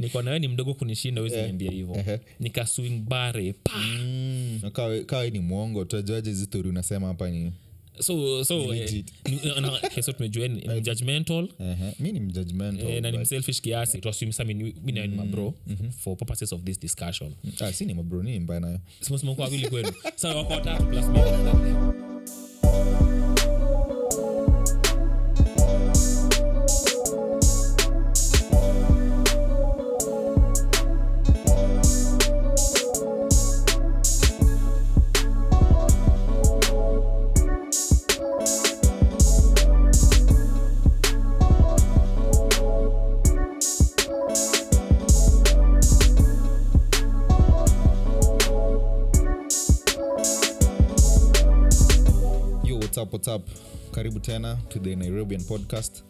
niko nawe ni mdogo kunishinda wezi niambia hivo nikaswing bare pa! Mm, kawe, kawe ni mwongo tuajuaje hizi story unasema hapa ni so so eh, okay, so tumejua ni ni judgmental. Ehe, mi ni mjudgmental, eh, na ni mselfish kiasi. Tuasumisa mi nawe ni mabro for purposes of this discussion. Ah, si ni mabro ni mbaya nayo. Simesema kwa wawili kwenu. Sa wako watatu plus karibu tena to the nairobian podcast.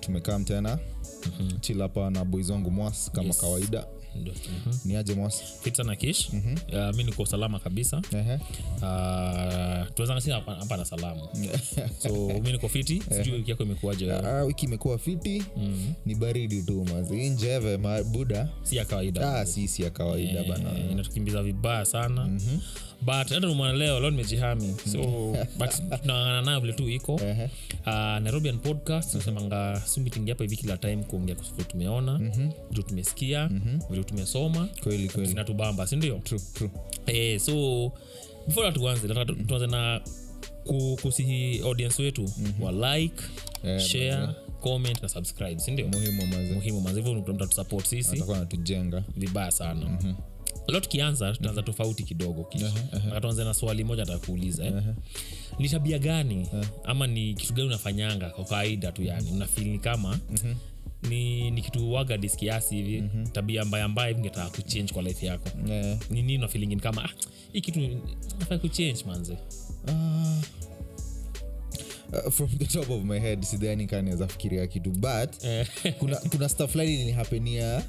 Tumekaa tena. Mm-hmm. chil hapa na boys wangu mwas kama Yes. kawaida. Mm-hmm. ni aje mwas? Fitza na kish. Uh, mi niko salama kabisa. Uh, hapa hapa na salamu. So mi niko fiti. Sijui wiki yako imekuaje wewe? Ah, wiki imekuwa fiti. Ni baridi tu mazi njeve mabuda si ya kawaida. Ah, si si ya kawaida Eh, bana. inatukimbiza vibaya sana but hata numana leo leo nimejihami so but tunaangana nayo vile tu iko. Ehe. uh, nairobian podcast tunasemanga si hapa hivi kila time kuongea vile tumeona vile tumesikia vile tumesoma. Zinatubamba sindio true true. Eh, so before tuanze tuanze na ku- kusihi audience wetu mm-hmm. wa like yeah, share comment na subscribe sindio muhimu muhimu mazivo mtatusupport sisi. Atakuwa vibaya sana. Mm-hmm. Leo tukianza tutaanza tofauti kidogo kisha tuanze na swali moja atakuuliza eh? ni tabia gani ama ni kitu gani unafanyanga kwa kawaida tu yani? Unafili kama ni, ni kitu waga diskiasi hivi tabia mbaya mbaya hivi ngetaka kuchange kwa life yako. Yeah. ni nini nafilingini kama ah, hii kitu nafaa kuchange manze? Ah, uh, from the top of my head sidhani kaa naweza fikiria kitu but Eh, kuna, kuna stuff fulani ilinihapenia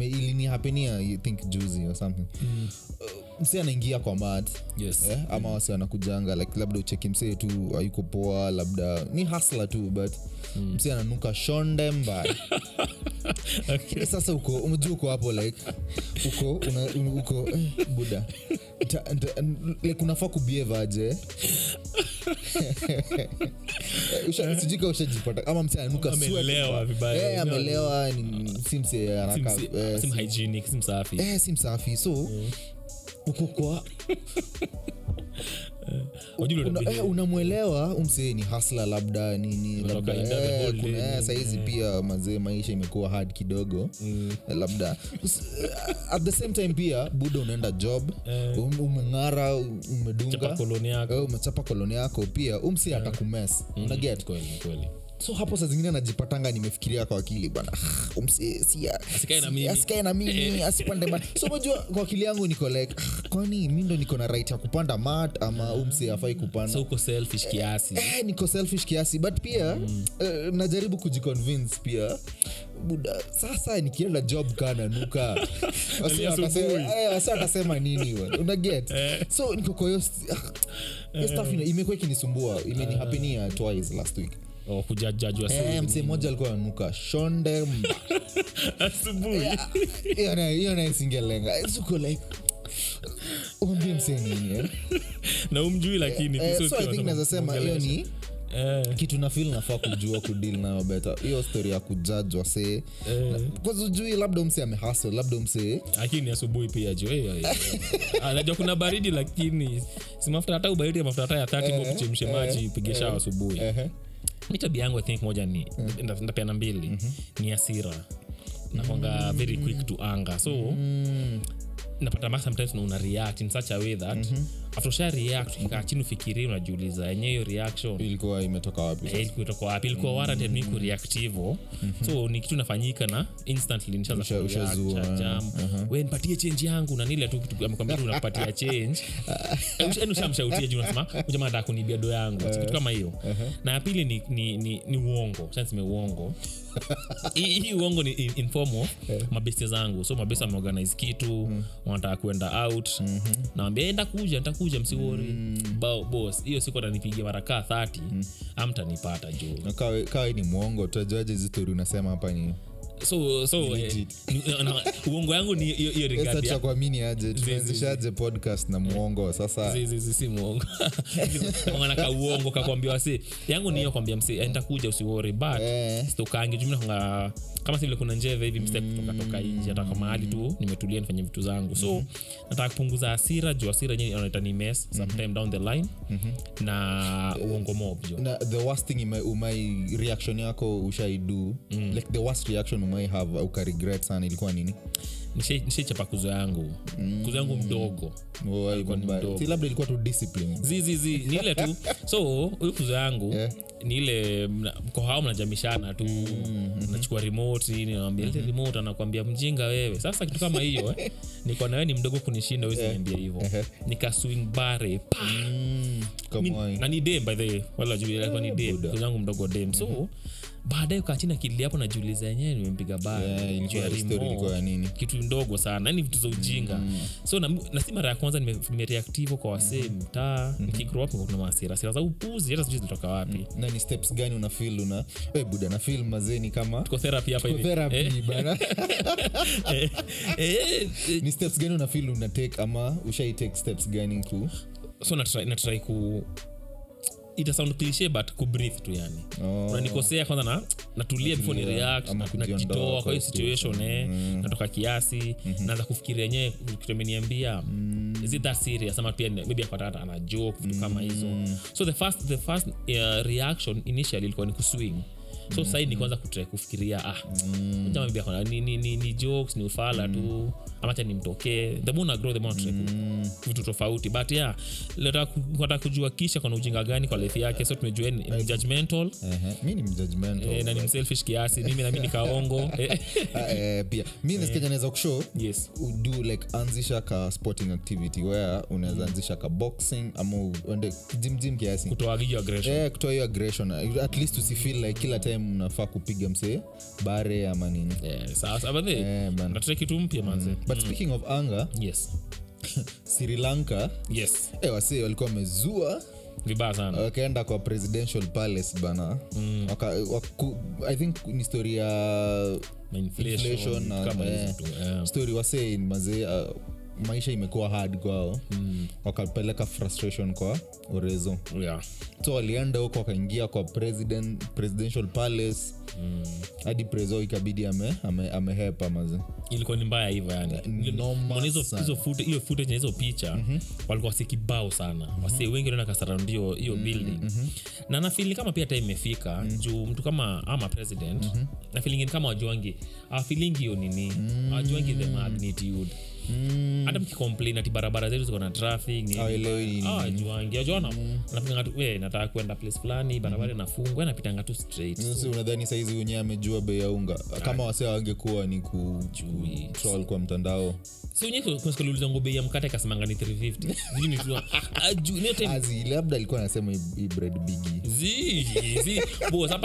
ilinihapenia you think juzi or something mm. uh, msee anaingia kwa mat yes eh, ama wasi anakujanga like labda ucheki msee tu ayuko poa labda ni hasla tu but mm. msee ananuka shonde mbaya okay. sasa uko umejua uko hapo like uko una, un- uko eh, buda Ta- ta- like unafaa kubehave sijui kama ushajipata. Ama mse ananuka Amelewa mbaya. vibaya. Eh, si msee Sim- anaka si- eh, eh, so uko kwa Vile- eh, unamwelewa? Umsee ni hasla labda nini labda eh, kuna- eh, sahizi pia mazee maisha imekuwa hard kidogo. Eh, labda. Eh, at the same time pia buda unaenda job. Um- umeng'ara umedunga. Koloni yako. Eh, umechapa koloni yako. Pia umsi atakumes. Unaget kweli kweli so hapo saa zingine najipatanga nimefikiria kwa akili si- Asikae na mimi. asikae na mimi asipande mat so unajua kwa akili yangu niko like kwani mi ndo niko na right ya kupanda mat ama umse afai kupanda? So uko selfish kiasi. Eh, niko selfish kiasi but pia mm. uh, najaribu kujiconvince pia. Buda sasa nikienda job kananuka Wasi watasema- eh, nini unaget so niko kwa hiyo st- hiyo stuff ina- imekuwa ikinisumbua imenihapenia twice last week kujajajwa Eh, msee mmoja alikuwa anuka shonde mba. Asubuhi. Hiyo nayo- hiyo nayo singelenga suko like uambie msee nini eh? na umjui lakini Eh, sio so i think nazasema hiyo ni Eh, kitu nafil nafaa kujua kudil nayo beta hiyo stori ya kujajwa see. Eh. ujui labda mse amehasl labda umse lakini asubuhi pia jo eh, eh, eh. Ah, najua kuna baridi lakini si mafuta hata ubaridi ya mafuta hata ya 30 eh. kuchemshe maji upige shawa asubuhi mi tabia yangu i think moja ni mm. ndapeana mbili ni asira nakwanga very quick to anger. So napata mpaka sometimes una- una react in such a way that after usha react ukikaa chini ufikirie unajiuliza yenyewe hiyo reaction ilikuwa imetoka wapi ilikuwa itoka wapi? Ilikuwa warranted mi kureact hivo so ni kitu inafanyika na instantly nishaanza Usha- kureact, ushazua, cha jam. nipatie change yangu na nile tu amekwambia unakupatia change. Ushamshautia juu unasema jamaa anataka kunibia do yangu. So kitu kama hiyo. Na ya pili ni, ni, ni, ni uongo. Sasime uongo hii uongo ni in, in form of mabeste zangu. So mabeste ameorganize kitu wanataka kuenda out. Nawambia enda kuja ntakuja msiwori Bao- bos hiyo siku atanipigia mara kaa 30 amtanipata juu. Kawa kawe, ni mwongo utajuaje hizi story unasema hapa ni so so eh, ni- na- uongo yangu ni hiyo hiyo Sasa regard ya- tutakuamini aje? Tumeanzishaje podcast na mwongo sasa? Si anaka uongo kakwambia wasi. Yangu niyo kwambia msi ntakuja nitakuja usiwori but Eh. sitokangi. Jumla kwanga kama sivile kuna njeva hivi mste kutoka toka nje hata kwa mahali tu nimetulia nifanye vitu zangu. So nataka kupunguza hasira juu hasira yenyewe inaita ni mess sometime down the line. Na uongo mob na the worst thing umai, umai reaction yako ushaidu mm. like the worst reaction umai have ukaregret sana ilikuwa nini? Nishaichapa kuzo yangu. Kuzo yangu mdogo. Labda ilikuwa tu discipline. Zizizi ni ile tu. So huyu kuzo yangu Yeah. Ni ile mko hao mnajamishana tu. Nachukua remote nini nawambia ile remote anakwambia mjinga wewe. Sasa kitu kama hiyo eh, niko nawe ni mdogo kunishinda wezi niambia hivyo. Nika swing bare pa. Mm, come Mi- on. na ni dem by the way. Wala juu ilikuwa ni dem. Buda. yangu mdogo dem. So baadaye ukachina kili hapo najiuliza yenyewe nimempiga bara Yeah, juu ilikuwa- ya story remote ilikuwa ya nini? Kitu ndogo sana yani vitu za ujinga. So na, na si mara ya kwanza nime- nimereactivo kwa wasee mtaa. Kuna maasira sira za upuzi hata sijui zilitoka wapi. Na ni steps gani una una hey, buda na fil mazeni kama tuko therapy hapa hivi. therapy Eh, bana. Eh, eh, ni steps gani una take ama ushai take steps gani ku? So natrai, ku ita sound cliche but kubreathe tu yani Oh. unanikosea kwanza na natulia before ni react kwa hiyo situation. eh, mm. natoka kiasi naanza kufikiria yenyewe kitu ameniambia is it that serious ama pia maybe apata ana joke vitu kama hizo so the first the first uh, reaction initially ilikuwa ni kuswing so mm. sahii ni kwanza kutre kufikiria ah mm. jamaa maybe akona ni, ni, ni, ni jokes ni ufala tu ama acha nimtokee the more grow the more vitu tofauti. But yeah nataka kujua kisha kuna ujinga gani kwa life yake. So tumejua ni ni judgmental. Ehe, mi ni mjudgmental. Eh, na ni mselfish kiasi. Mimi nami nikaongo eh, Ah, eh, pia. Mi nasikia naweza kushow yes. do like anzisha ka sporting activity where unaweza anzisha ka boxing ama uende jimjim kiasi. Kutoa hiyo aggression. Eh, kutoa hiyo aggression. At least usifeel like kila time unafaa kupiga msee bare ama nini. Yeah, sasa but Eh, nataka kitu mpya manze but speaking of anger yes. Sri lanka yes. eh, wasi walikuwa wamezua vibaya sana. wakaenda kwa presidential palace bana. Mm. Waka, waku, i think ni story ya inflation, inflation na eh, yeah. story wasein mazee uh, maisha imekuwa hard kwao. Mm. wakapeleka frustration kwa urezo Yeah. so walienda huko wakaingia kwa president, presidential palace. Hadi prezo ikabidi amehepa ame, ame maze. Ilikuwa ni mbaya hivyo yanihiyo hizo footage- hizo picha walikuwa wase kibao sana. Wase wengi naona kasarandio hiyo hiyo building. na nafili kama pia ta imefika juu mtu kama ama president mm-hmm. nafilingini kama wajuangi awafilingi hiyo nini? Awajuangi the magnitude hata mkicomplain ati barabara zetu ziko na traffic ah, ajuangi ajuana napitanga tu we nataka kwenda place fulani barabara inafungwa napitanga tu straight. Sasa unadhani saizi wenyewe amejua bei ya unga? Kama wasea wangekuwa ni ku, troll kwa mtandao. Siunyekuuliza ngo bei ya mkate akasemanga ni 350 Sijui ni tu- ah, labda alikuwa anasema bread bigi zi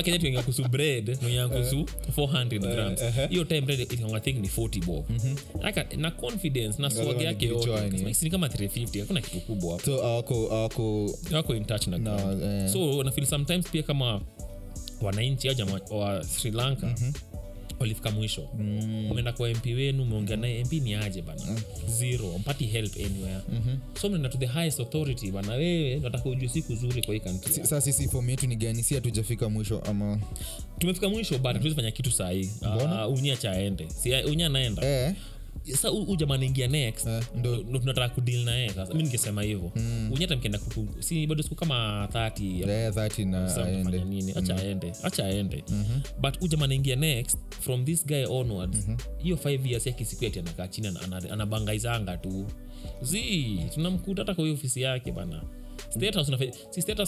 kenya tuenga kusu bread kuhusu 400 grams. Hiyo time bread it- think ni 40 bo. Mm-hmm. na confidence na swag yake yote. Kasema, "Hii ni kama 350 hakuna kitu kubwa so awako awako wako in touch na no, eh, so nafeel sometimes pia kama wananchi au jamaa wa sri lanka walifika mwisho. Umeenda kwa mp wenu umeongea naye mp ni aje bana? Zero mpati help anywhere. So mnaenda to the highest authority bana wewe nataka ujue siku zuri kwa hii sasa sisi fomu yetu ni gani? Si hatujafika mwisho ama? Tumefika mwisho bado mm. tuwezi fanya kitu sahii uh, unya cha aende. Si unya anaenda eh, sa huu jamaa anaingia next Eh, ndo- tunataka kudil naye. Sasa mi ningesema hivyo. Unyata mkienda si bado siku kama 30 eh, 30 na aende. nini? Acha aende. Acha aende. But huu jamaa anaingia next from this guy onwards hiyo 5 years yake siku ati anakaa chini ana- ana- anabangaizanga tu. Zi tunamkuta hata kwa hiyo ofisi yake bana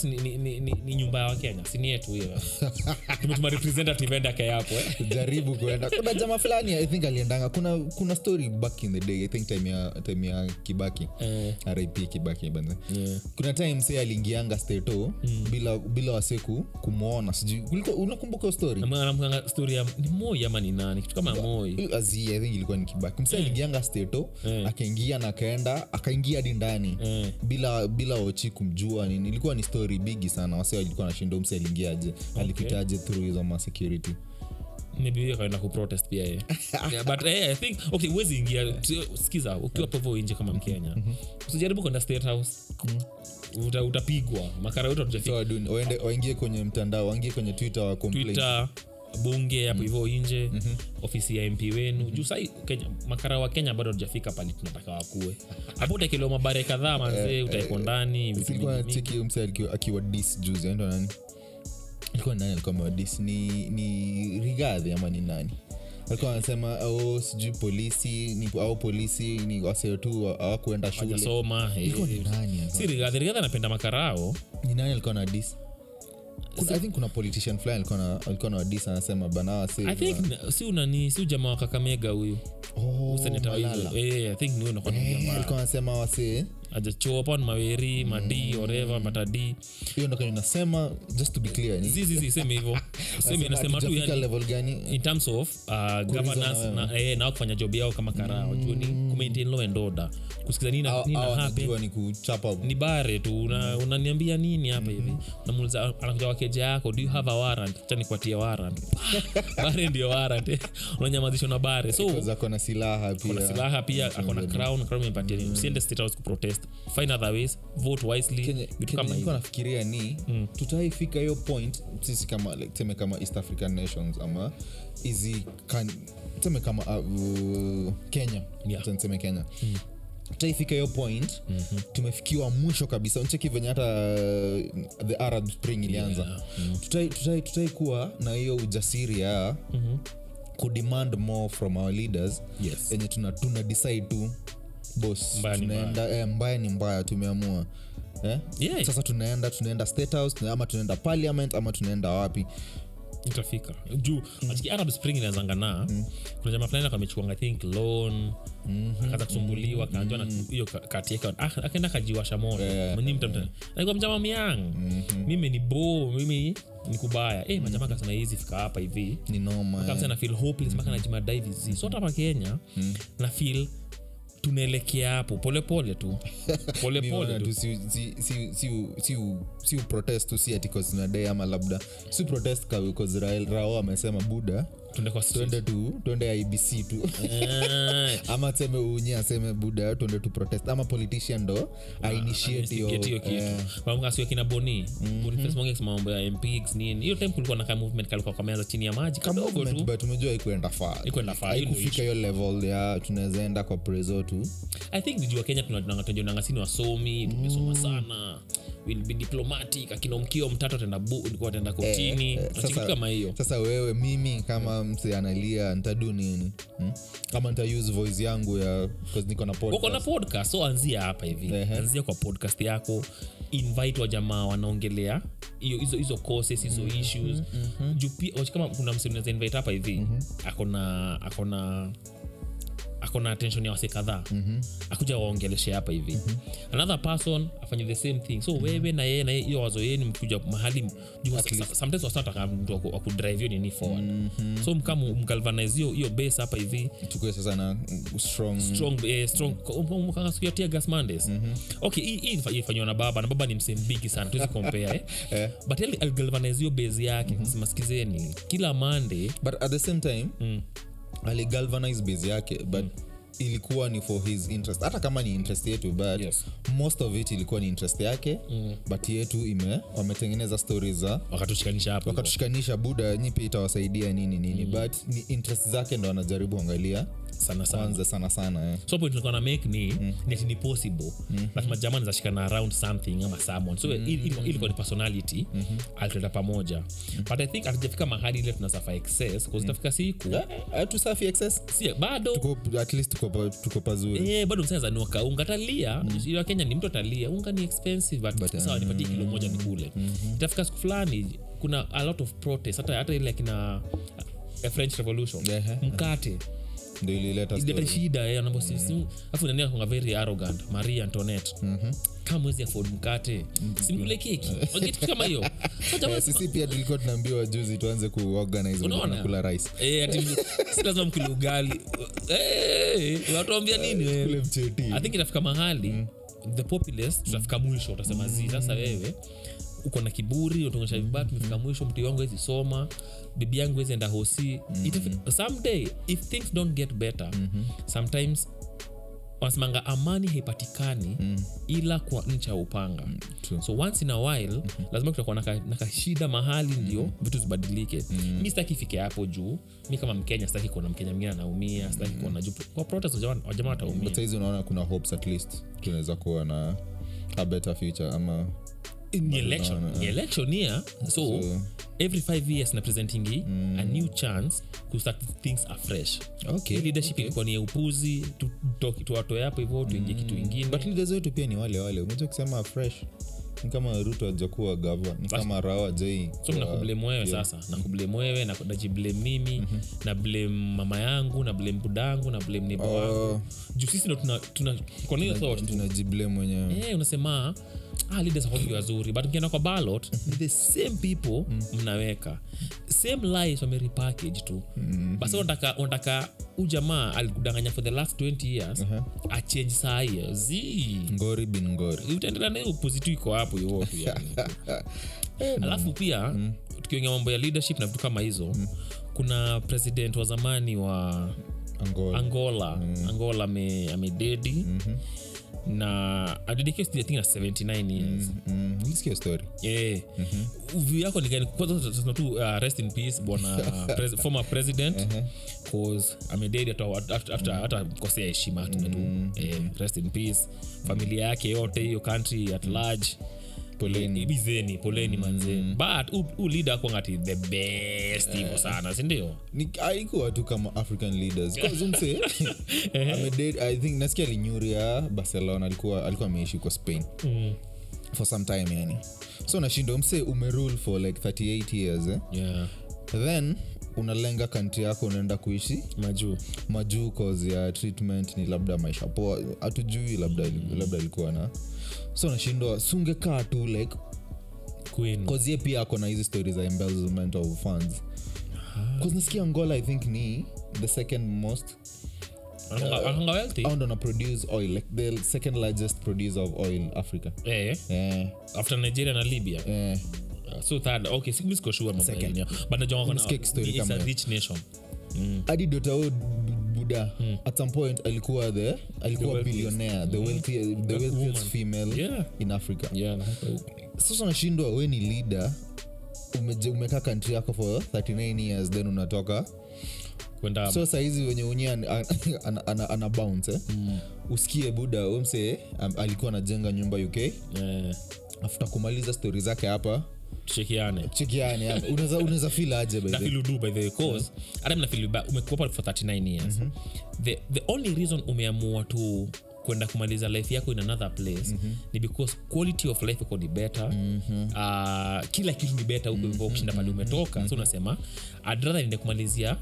Ni, ni, ni, ni, ni nyumba ya wakenya sini yetu hiyo. Tumetuma representative eh? jaribu kuenda. Kuna jama fulani i think aliendanga. Kuna kuna story back in the day i think time ya, time ya kibaki. Eh, rip kibaki banza yeah. kuna time se aliingianga steto bila bila waseku kumwona sijui unakumbuka story? Na story ya ni moi ama ni nani? Kitu kama moi. Azi, I think ilikuwa ni kibaki. Mse aliingianga steto Eh. akaingia na akaenda akaingia hadi ndani. Eh. bila bila ochi kumjua nini ilikuwa ni story bigi sana. Wase walikuwa nashinda mse aliingiaje alipitaje through hizo masecurity kaenda kuprotest pia ye yeah, but eh, i think okay huwezi ingia. Sikiza ukiwa povo nje kama mkenya. Usijaribu kwenda state house. Uta, utapigwa. Makara yote waingie kwenye mtandao waingie kwenye twitter wa complain. twitter bunge hapo hivyo nje ofisi ya mp wenu. Juu sai makara wa kenya bado hatujafika pali tunataka wakue. Hapo utaekelewa mabare kadhaa manzee utaekwa ndani mingi mingi. nacheki huyo mse akiwa- akiwa dis juzi anaitwa nani? Alikuwa nani alikuwa amewadis ni, ni rigadhi ama ni nani? Alikuwa anasema oh, sijui polisi ni, au polisi ni waseo tu wa- hawakuenda shule. Hajasoma, eh. Ilikuwa ni nani alikuwa- si rigadhi anapenda makarao ni nani alikuwa na dis i think kuna politician fulani alikuwa na wadis anasema banawa i think na- si unani si ujamaa wa kakamega huyu oh, Seneta wa hizo. Eh, i think ni huyo nakuwa naongea alikuwa mbaya. anasema wasee Hajachopon maweri madi oreva matadi hiyo ndo nasema just to be clear ni zizizi sema hivyo. Sema inasema tu yani level gani? in terms of uh, governance na na, eh, na kufanya job yao kama karao mm. ni kumaintain law and order. Kusikiza nini Au- nini happen. ni kuchapa. Ni bare tu una- unaniambia nini hapa hivi? Namuuliza anakuja wakeja yako do you have a warrant? Cha nikuatia warrant. Bare ndio warrant. Unanyamazishwa na bare. So zako na silaha pia na silaha pia akona crown crown imepatia nini? Usiende state house kuprotest find other ways vote wisely vitu kama hivyo nafikiria ni mm. tutaifika hiyo point sisi kama like, teme kama east african nations ama hizi tuseme kama uh, kenya Yeah. Niseme kenya mm tutaifika hiyo point mm-hmm. tumefikiwa mwisho kabisa ncheki venye hata uh, the arab spring ilianza Yeah. Mm. tutai, tutai, tutai kuwa na hiyo ujasiri ya mm-hmm. kudemand more from our leaders Yes. yenye tuna, tuna decide tu bos Mbaya ni tunaenda eh, mbaya ni mbaya tumeamua. Eh? Yeah. sasa tunaenda tunaenda state house tuna- ama tunaenda parliament ama tunaenda wapi? Itafika. Juu achiki arab spring inaanzanga mm. kuna jamaa fulani i think loan akaanza kusumbuliwa kaanjwa na hiyo ka- kati yake ah, akaenda akajiwasha moto. Yeah. mwenye mtamta naikuwa mjama miang. Mimi ni bo mimi ni kubaya. Eh majamaa kasema hizi fika hapa hivi. Ni noma kabisa eh. na feel hopeless mpaka najimadai vizi so hata hapa kenya na feel tunaelekea hapo. Polepole tu. Polepole si- si- si- si- si- si uprotest tu si ati ama labda. Si protest rao amesema buda tuende tu tuende ibc tu. Eh, ama aseme unye aseme buda tuende tu protest. Ama politician ndo hiyo kitu. Eh, boni mambo ya mpigs nini. Hiyo time kulikuwa na movement kalikuwa kameanza chini ya maji but umejua ikuenda far. Hiyo level ya tunawezaenda kwa preso tu. I think nijua kenya tunatonjonangasini wasomi tumesoma sana will be diplomatic akina mkio mtatu ataenda kotini. eh, eh, kama hiyo. sasa wewe mimi kama mse analia ntadu nini? Hmm? ama nta use voice yangu ya niko na podcast. na podcast. so anzia hapa hivi. Ehe. anzia kwa podcast yako invite wajamaa wanaongelea hiyo hizo hizo courses hizo issues. juu pia kama kuna unaweza invite hapa hivi akona akona akona attention ya wase kadhaa. Akuja waongeleshe hapa hivi. Another person afanye the same thing. So wewe na yeye na yeye hiyo wazo yenu mkuja mahali sometimes wasataka mtu akudrive nini forward. So mkaa mgalvanize hiyo hiyo base hapa hivi. Tukue sasa na strong strong eh, strong. Kakasukiatia gas mondays. Okay hii hii ifanywa na baba na baba ni msee mbigi sana tuwezi compare eh. but ali aligalvanize hiyo base yake kusema sikizeni kila monday but at the same time mm. Aligalvanize base yake but ilikuwa ni for his interest hata kama ni interest yetu but Yes. most of it ilikuwa ni interest yake mm. but yetu ime wametengeneza stori za wakatushikanisha hapo wakatushikanisha buda nyi pia itawasaidia nini nini mm. but ni interest zake ndo anajaribu angalia sana sana kwanza sana sana yeah. so point nilikuwa na make ni mm. ni ni possible mm-hmm. lazima jamaa nizashikana around something ama someone so ili ilikuwa ni personality mm-hmm. alituleta pamoja mm-hmm. but i think atujafika mahali ile tunasafa excess bcause itafika siku Eh, eh, tusafi excess si bado tuko, at least tuko, pa- tuko pazuri Eh, bado msazanuka unga talia mm. wa kenya ni mtu atalia. Unga ni expensive but, But, sawa nipatie kilo moja ni kule itafika siku fulani kuna a lot of protest. Hata, hata ile akina french revolution. Ndo mkate. ilileta ileta story. shida eh, afu nani anakuanga very arrogant? Marie antoinette. Kama mwezi afford mkate. Simkule keki? Kitu kama hiyo. Eh, sisi pia tulikuwa tunaambiwa juzi tuanze kuorganize wenye Unaona? rice. Eh, lazima mkule ugali. Eh, watuambia nini i think itafika mahali the populace tutafika mwisho utasema zi. Sasa wewe uko na kiburi unatongesha vibaya tumefika mwisho mtu wangu wezi soma bibi yangu wezi enda hosi Itafi- someday if things don't get better sometimes wanasemanga amani haipatikani ila kwa ncha ya upanga. True. so once in a while lazima kutakuwa na kashida mahali ndio vitu zibadilike. Mi sitaki ifike hapo juu. Mi kama mkenya sitaki kuona mkenya mwingine anaumia sitaki kuona juu. Kwa protest wajamaa wataumia. Unaona kuna hopes at least tunaweza kuwa na a better future ama election. election year so, So- every five years na mm. a new chance to start things afresh. Okay, leadership okay. ilikuwa ni ya upuzi tu- tu- tuwatoe hapo hivyo tuingie kitu ingine. But leaders wetu pia ni wale wale. Kusema fresh ni kama ruto ajakuwa gava ni kama rawa jai so nakublame wewe sasa. Nakublame wewe na- najiblame mimi na blem mama yangu na blem budangu na blame neighbor wangu. Juu sisi ndo tuna, tuna kwa hiyo thought tunajiblem wenyewe Eh, unasema ah, leaders hawakuwa wazuri but mkienda kwa ballot ni the same people mnaweka. Same lies wamerepackage tu. Basi unataka unataka ujamaa alikudanganya for the last 20 years uh-huh. achange hiyo. Zi ngori bin ngori. Utaendelea nayo upuzitu iko hapo hivo tu yani. Alafu pia tukiongea mambo ya leadership na vitu kama hizo kuna president wa zamani wa angola. Angola. Angola ame- amededi na adedikio I think na 79 years. Mm, story. Yeah. view yako ni kwanza tunasema tu uh, rest in peace bwana pres, former president. Cause amededi hata hata- hata kosea heshima tume tu. Eh, rest in peace. Familia yake yote hiyo country at large. Poleni. Eh, bizeni poleni manze. But hu- hu leader the best hivo sana sindio aikuwa tu kama african leaders. Kazumse i think nasikia linyuria barcelona alikuwa alikuwa ameishi kwa spain. For some time yani. So nashindo mse umerule for like 38 years eh? yeah. Then unalenga kanti yako unaenda kuishi majuu majuu cause ya treatment ni labda maisha poa. Hatujui labda labda alikuwa na so nashindwa. Sungekaa tu like queen. pia ako na hizi stori za embezzlement of funds nasikia angola i think ni the second most au ndo na produce oil like the second largest producer of oil africa. Eh. Eh, after nigeria na libya. Eh. Uh, so third. Okay si- mi mambo ya dunia. but najua wako na- it's a rich nation. Hadi dotao buda at some point alikuwa the alikuwa billionaire. The, wealthy, the wealthiest woman. female Yeah. in africa. Yeah sasa nashindwa we ni leader. Umekaa kantri yako for 39 years then unatoka. Kwenda so sahizi wenye unye ana, ana, ana, ana bounce eh? usikie buda umse um, alikuwa anajenga nyumba uk yeah. afuta kumaliza stori zake hapa tushikiane chekiani hapa. unaweza unaweza feel aje by the nafeel udu by the way cause hata mnafeel ba for 39 years. The, the only reason umeamua tu kwenda kumaliza life yako in another place ni because quality of life iko ni better. Uh, kila kitu ni better huko hivyo kushinda pale umetoka. So unasema niende kumalizia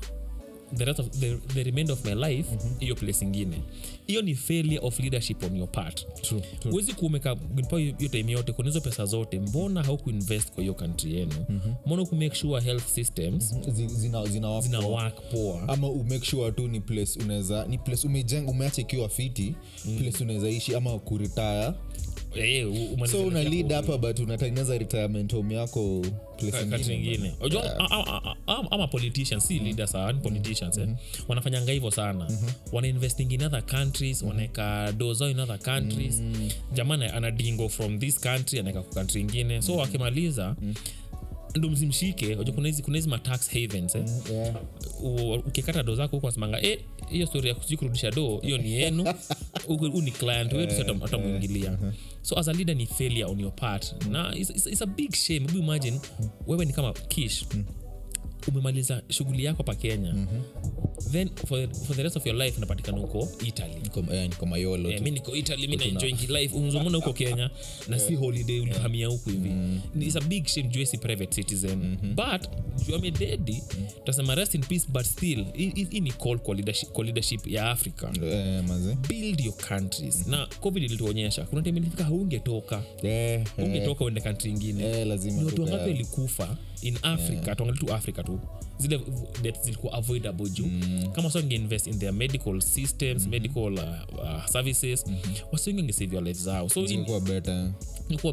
the rest of the, the remainder of my life hiyo place ingine. Hiyo ni failure of leadership on your part. Huwezi kuumeka hiyo time yote kuna hizo pesa zote mbona haukuinvest kwa hiyo country yenu? Mbona kumake sure health systems Zi- zina, zina, poa. work poa? Ama umake sure tu ni place unaweza ni place umejenga umeacha ikiwa fiti place unaweza ishi ama kuretire so una lead hapa but unatengeneza retirement home yako ingine ama politicians si politicians eh. wanafanyanga hivyo sana. Wanainvesting in other countries wanaeka dozao in other countries. Jamani anadingo from this country anaeka kwa country ingine so wakimaliza ndo msimshike kuna hizi kuna hizi havens eh. yeah. Ukikata do zako huko wasemanga eh, hiyo stori ya sijui kurudisha do hiyo ni yenu. Huu ni client wetu si hata- hatamwingilia so as a leader ni failure on your part. Na it's, it's, it's a big shame. Hebu imagine wewe ni kama kish umemaliza shughuli yako pa kenya then for, for the rest of your life unapatikana huko italymi Niko- eh, Eh, niko italy mi naenjoyingi life. Unzomona huko kenya na si holiday ulihamia huku hivi. Ni- it's a big shame juesi private citizen. But juamededi mm-hmm. tasema rest in peace but still hii- ni call kwa leadership, kwa leadership ya africa. Yeah, build your countries. Na covid ilituonyesha kuna time ilifika haungetoka. Yeah, ungetoka uende kantri ingine. Yeah, watu wangapi walikufa in africa? Tuangali tu africa tu zile death zilikuwa avoidable juu. Kama wasi wangeinvest in their medical systems medical uh, uh, services wasi wengi wangesave your life zao. So in, Zingekuwa better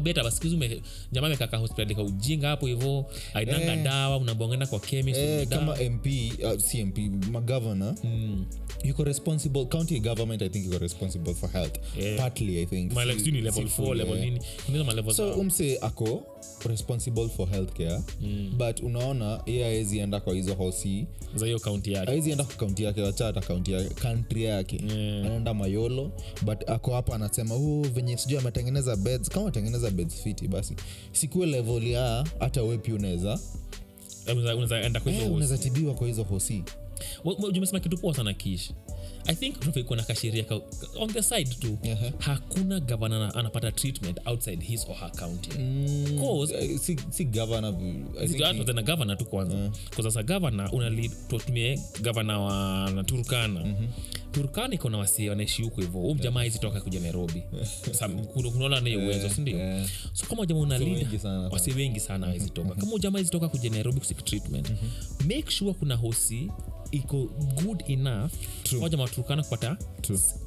beta basikizi jamaa amekaka hospitali ka ujinga hapo hivo ainanga dawa unabongenda kwa chemist eh, kama mp uh, si mp magavana mm. yuko responsible county government i think yuko responsible for health. Yeah. partly i think. Ma Si- level si 4 full, level eh. nini. Unaweza ma so umse ako responsible for healthcare mm. but unaona ye enda kwa hizo hosi. Za hiyo kaunti yake. Aezi enda kwa kaunti yake wachata kaunti kantri yake. Yeah. anaenda mayolo but ako hapa anasema huu venye sijui ametengeneza beds. Kama atengeneza beds fiti basi. Sikuwe level ya hata wepi unaweza. Unaweza- unaweza kwa hizo eh, tibiwa kwa hizo hosi. Umesema kitu poa sana kish i think tunafai kuwa na kasheria ka, on the side tu. -huh. hakuna gavana anapata treatment outside his or her county. Cause- Eh, si, si governor, he- tena tu kwanza. Kwa sasa gavana unali tutumie gavana wa na turkana. Turkana iko na wasie wanaishi huko hivo huu mjamaa hizi toka kuja nairobi. Kunaona nayo uwezo sindio yeah. so kama jamaa una wengi sana. wasi wengi sana awezi toka. Kama ujamaa hizi toka kuja nairobi kusik treatment make sure kuna hosi iko good enough. Moja maturukana kupata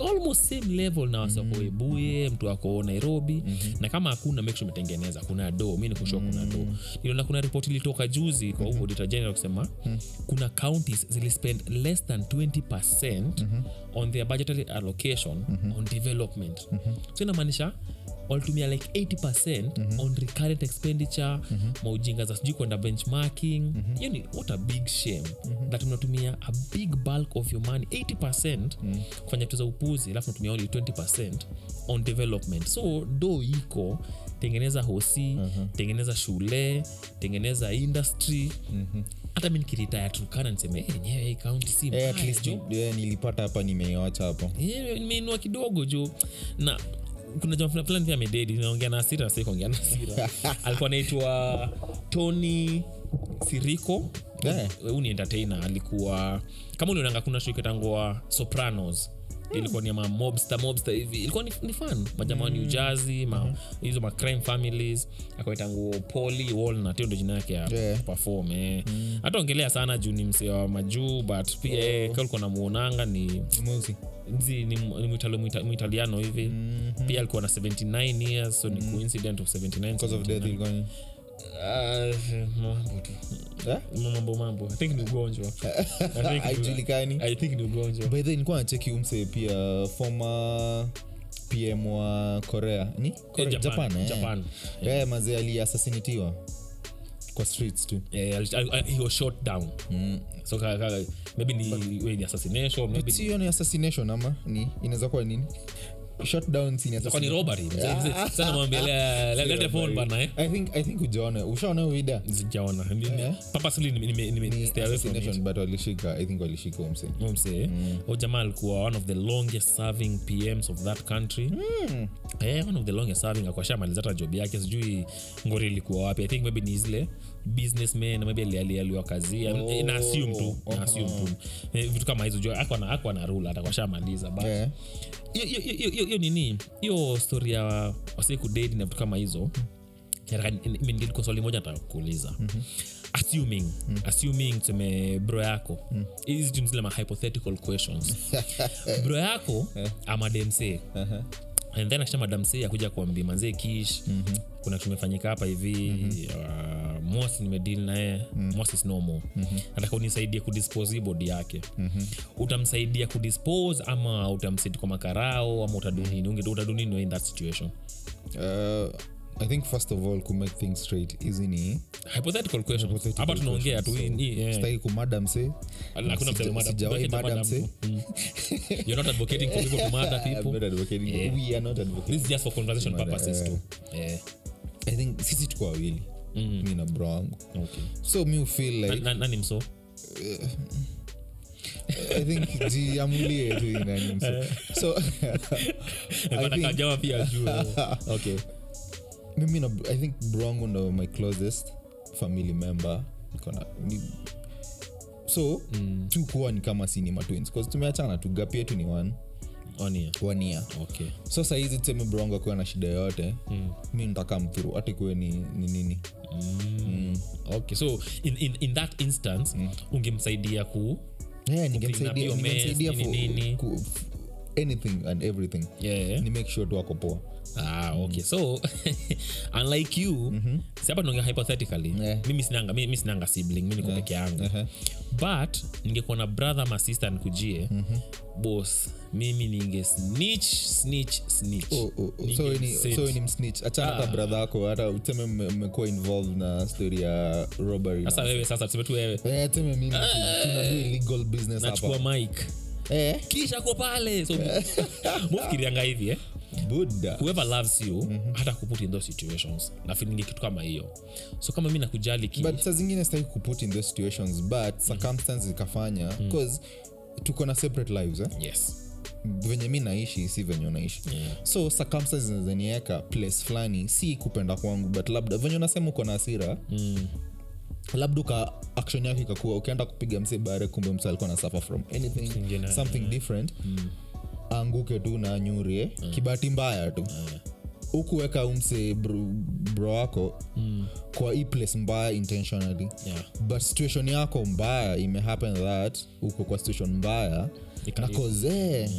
almost same level na wasakoebuye mtu ako nairobi. Na kama hakuna make sure umetengeneza. Kuna do mi nikushua kuna do niliona kuna ripoti ilitoka juzi kwa mm auditor general kusema kuna counties zilispend less than 20 on their budgetary allocation on development. So inamaanisha walitumia like 80 on recurrent expenditure maujinga za sijui kwenda benchmarking. Mm-hmm. yani what a big shame that unatumia a big bulk of your money 80 kufanya vitu za upuzi alafu unatumia only 20 on development. So do iko tengeneza hosi tengeneza shule tengeneza industry. Hata mi nikiritaya tukana niseme "Eh, hey, kaunti si Eh, jo." eh, nilipata hapa nimewacha hapo. Eh, nimeinua kidogo juu. Na kuna jama fulani- pia amededi naongea na asira nasi kuongea na asira. Alikuwa anaitwa tony siriko. Yeah. huu ni entertainer alikuwa kama ulionanga kuna ikatangwa sopranos ilikuwa ni ma mobster mobster hivi ilikuwa ni, ni fun majamaa wa new jersey ma, hizo ma crime families akawaitanguo poli walnut hiyo ndo jina yake ya Yeah. perform eh. hata ongelea sana juu ni msee wa majuu but pia oh. kalikuwa namuonanga ni. Mzi ni ni mwitalo- mwitaliano hivi pia alikuwa na 79 years so ni coincident of 79 Because of death 79. Ah, mambo Eh? mambo mambo. I think ni ugonjwa. I think ni- haijulikani. Ni ugonjwa. By the nilikuwa nacheki umse pia former pm wa korea. Ni? Korea? Eh, Japan, Japan, eh. Japan. Eh, mazee aliasasinitiwa kwa streets tu. Eh, ali- ali- ali- he was shot down. So ka, ka, maybe ni, we ni assassination maybe sio ni assassination ama ni inaweza kuwa nini eh. Ujaona. Ushaona mse mse mm. jamaa alikuwa one of the longest serving pms of that country. Mm. eh, one of the longest serving. Akwashamaliza hata job yake. Sijui ngori ilikuwa wapi. I think maybe ni zile businessman maybe ali- ali- kazi. Oh. na assume tu na assume tu. Eh, vitu kama hizo jua akwa na akwa na rule atakwashamaliza but yeah. hiyo- hiyo- nini hiyo story ya wasee kudate na vitu kama hizo nilikuwa swali moja nataka kuuliza assuming assuming tuseme bro yako hizi mm-hmm. zile ma hypothetical questions. Bro yako ama demse Aha. and then akisha madamse akuja kuambia manzee kish kuna kitu imefanyika hapa hivi uh, mos nimedil naye mos is normal nataka unisaidie kudispose hii bodi yake utamsaidia kudispose ama utamsaidia kwa makarao ama utadunini mm. utadunini in that situation Uh, i think first of all kumake things straight hizi ni hypothetical questions hapa tunaongea tustaki questions. hii- hii, sitaki kumada mse Hakuna Sija- msemo madam- sijawahi msemo madam madam say. tu. Mm. You're not advocating for people to murder people. not advocating. Yeah. We are not advocating. This is just for conversation purposes yeah. too Yeah. i think sisi tuko wawili mi na bro wangu. Okay. so mi feel Na- like na- nani mso? I think jiamulie tu nani mse so I pia juu okay. Mimi na i think bro wangu ndo my closest family member. Niko ni, so mm. tu kuwa ni kama si twins. Bcause tumeachana tu gap yetu ni one Year. okay so sahizi tuseme brongo akiwa na shida yoyote mm. mi nitaka mthuru hata ikuwe ni ni nini Mm. okay so in, in, in that instance ungemsaidia ku yeah, ningemsaidia ningemsaidia anything and everything yeah. ni make sure tu ako poa ah, okay so unlike you mm-hmm. siapa naongea hypothetically Yeah. mimi sinanga mimi sinanga sibling mi niko peke yangu Aha. but ningekuwa na brother ma sister nikujie mm-hmm. bos mimi ninge snitch snitch snitch. Oh, oh, oh. So ni- Ninge-set. so ni msnitch. Achana hata bradha yako hata useme mmekuwa involved na story ya robbery sasa wewe sasa tuseme tu wewe. Eh, tuseme mimi nachukua hapa eh? Kisha ko pale so hivi eh? Buddha. whoever loves you mm-hmm. hata kuput in those situations. Nafilingi kitu kama hiyo. So kama mi nakujali saa zingine sitaki kuput in those situations but circumstances ikafanya bcause tuko na separate lives eh? yes venye mi naishi si venye unaishi. Yeah. so circumstances place fulani si kupenda kwangu but labda venye unasema uko na asira mm. labda uka action yake ikakuwa ukienda kupiga mse bare kumbe mse alikuwa na suffer from anything Kingine, something different. Anguke tu na anyurie kibahati mbaya tu. Ukuweka umse bro, bro wako Mm. kwa hii place mbaya intentionally. Yeah. but situation yako mbaya imehappen that uko kwa situation mbaya Ika- cause eh,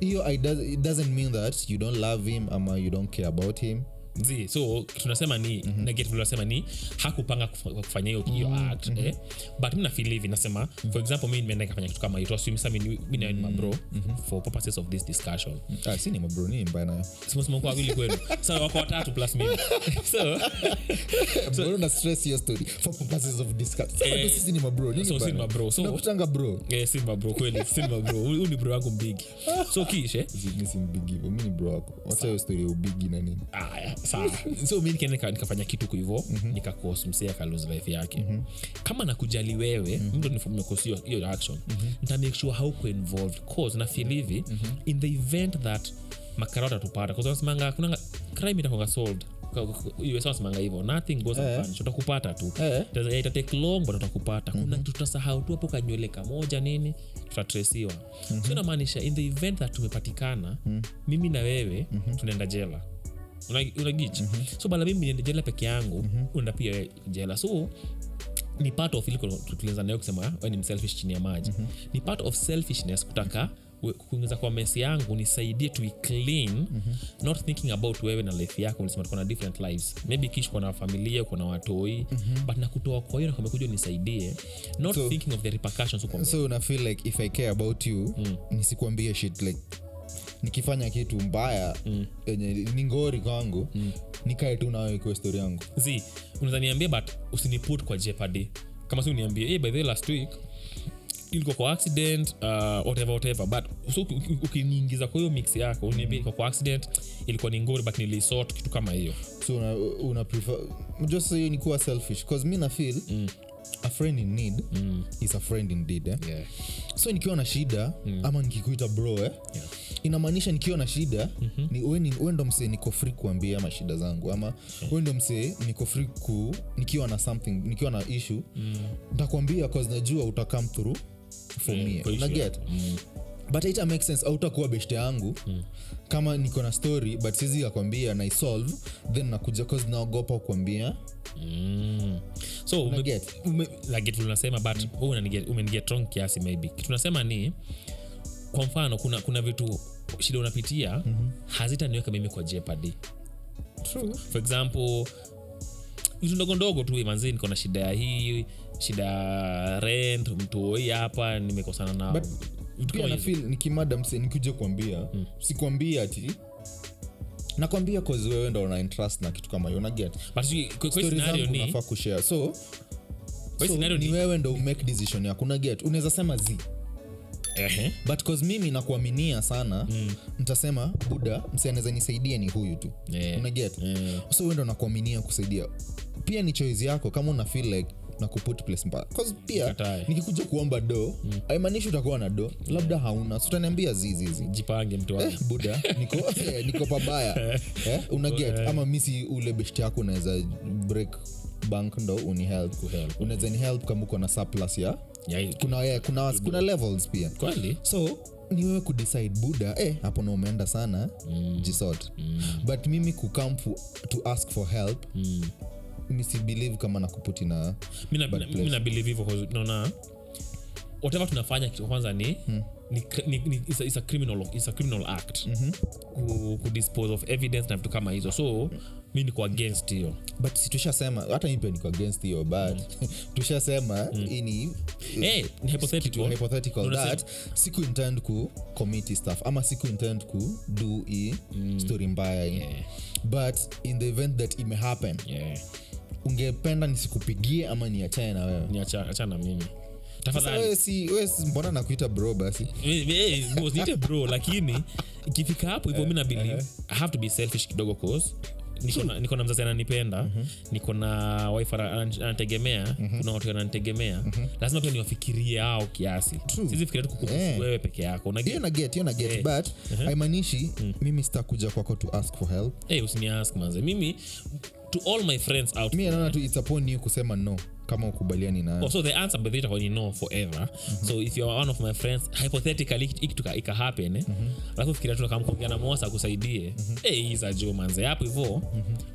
hiyo it doesn't mean that you don't love him ama you don't care about him Zi, so tunasema ni mm-hmm. negative tunasema ni hakupanga kufa- kufanya hiyo hiyo act eh? but mi nafeel hivi nasema for example mi nimeenda nikafanya kitu kama hiyo sasa mi ni- mi na mabro for purposes of this discussion. Ah, si ni mabro ni mbaya nayo. Sema kwa wili kwenu. Sasa wako watatu plus mimi. So Bro, na stress your story for purposes of discussion Eh, sisi ni mabro nini so si mabro, so- nakutanga bro. Eh, si mabro kweli si mabro huyu ni bro wangu mbigi. So kishe Si- mi si mbigi mimi ni bro wako. Wacha hiyo story ya ubigi na nini. Aya sawa so mi nikaenda nika- nikafanya kitu kuhivo mm-hmm. nikakos msee life yake mm-hmm. kama nakujali wewe mm-hmm. mtu hiyo action mm-hmm. ntamake sure hauko involved cause na feel hivi mm-hmm. in the event that makarao tatupata kanasemanga kunanga crime itakonga solved usasemanga hivo nothing goes Eh. utakupata tu Eh. Itatake long but utakupata kuna kitu tutasahau tu hapo kanywele kamoja nini tutatresiwa so inamaanisha in the event that tumepatikana mimi na wewe tunaenda jela Una- unagich so bala mimi niende jela peke yangu unaenda pia jela. So ni part of tulianza nayo kusema we ni mselfish chini ya maji. Ni part of selfishness kutaka kuingiza kwa mesi yangu nisaidie to clean not thinking about wewe na life yako. Ulisema tuko na different lives. Maybe kish uko familia familia watoi mm-hmm. but nakutoa kwa hiyo nakamekuja nisaidie not So- thinking of the repercussions so una feel like if i care about you nisikuambie shit like nikifanya kitu mbaya enye ni ngori kwangu nikae tu nayo ikiwa stori yangu. Z unaeza niambia but usiniput kwa jeopardy. Kama si uniambie hey, by the way last week ilikuwa kwa accident uh, whatever whatever. But so uki- uki- ukiniingiza kwa hiyo mix yako uniambia ilikuwa kwa accident ilikuwa ni ngori but nilisort kitu kama hiyo. So una, una prefer just hiyo ni kuwa selfish cause mi na feel a friend in need is a friend indeed eh? yeah. so nikiwa na shida ama nikikuita bro eh? Yeah. inamaanisha nikiwa na shida mm-hmm. ni, we, ni, we ndo msee niko free kuambia ama shida zangu ama we ndo msee niko free ku nikiwa na something nikiwa na issue mm. ntakwambia cause najua utakam through for Yeah, me kwa issue Mm. but ita make sense autakuwa beshte yangu mm. Kama niko na story but sizi kakwambia naisolve then nakuja cause naogopa kuambia Mm. so like but unaniget- umeniget wrong kiasi maybe kitu ni kwa mfano kuna, kuna vitu shida unapitia mm-hmm. hazitaniweka mimi kwa jeopardy True. for example vitu ndogo ndogo tu manzi niko na shida ya hii shida ya rent mtoi hapa nimekosana na But pia na nikimada mse nikuje kuambia. Mm. sikwambia ati nakwambia cause wewe ndo una interest na kitu kama hiyo unaget kushare. So, so ni ni- wewe ndo umake decision yako unaget unaweza sema z ehe, but cause mimi nakuaminia sana mm. ntasema buda mse anaweza nisaidia ni huyu tu. Yeah. unaget Yeah. so wewe nakuaminia kusaidia. Pia ni choice yako kama una feel like na kuput place mbaya. Cause pia nikikuja kuomba do mm. aimaanishi utakuwa na do labda hauna sutaniambia utaniambia zizizi jipange mtu wangu. Eh, buda niko, eh, niko pabaya. Eh, unaget ama misi ule best yako unaweza break bank ndo unihelp Kuhelp. unaweza ni help kama uko na surplus ya Ya, kuna, yeah, kuna, kuna levels pia. Kweli? So ni wewe kudecide buda eh, hapo na umeenda sana. Mm. jisort. Mm. but mimi kukam to ask for help Mm. Mi kama nakuputi na mi na- Bad na- place. mi na believe hivyo naona whatever tunafanya kitu kwanza ni, ni, ni, ni it's, a, it's, a criminal, it's a criminal act. Mm-hmm. kudispose of evidence na vitu kama hizo. So mi niko against hiyo. But si tushasema hata mi pia niko against hiyo but tushasema hii ni hey, ni hypothetical. hypothetical Unasema- that siku intend ku commit stuff ama siku intend ku do i story mbaya. Yeah. but in the event that ime happen yeah. Ungependa nisikupigie ama niachane na wewe? Na mimi. Tafadhali. Si si- mbona nakuita bro basi? Eh, eh, niite bro lakini ikifika hapo hivyo mi na believe i have to be selfish kidogo cause niko na- niko na mzazi ananipenda niko na wife ananitegemea ana- anategemea kuna watu wananitegemea. Lazima pia niwafikirie ao kiasi. Sizifikiria tu kukuhusu Eh. wewe peke yako hiyo Unajua- na get hiyo na get. Eh. but haimaanishi mimi sitakuja kwako to ask for help. Eh, usiniask manze. Mimi to all my friends out. Mi naona tu it's upon you kusema no kama ukubaliani nayo Oh, so the answer itakuwa ni no forever. So if you're one of my friends hypothetically hiki kitu ka- ika happen eh, alafu fikiria tu kama kuongea na mosa akusaidie. Eh hii za jo manze hapo hivyo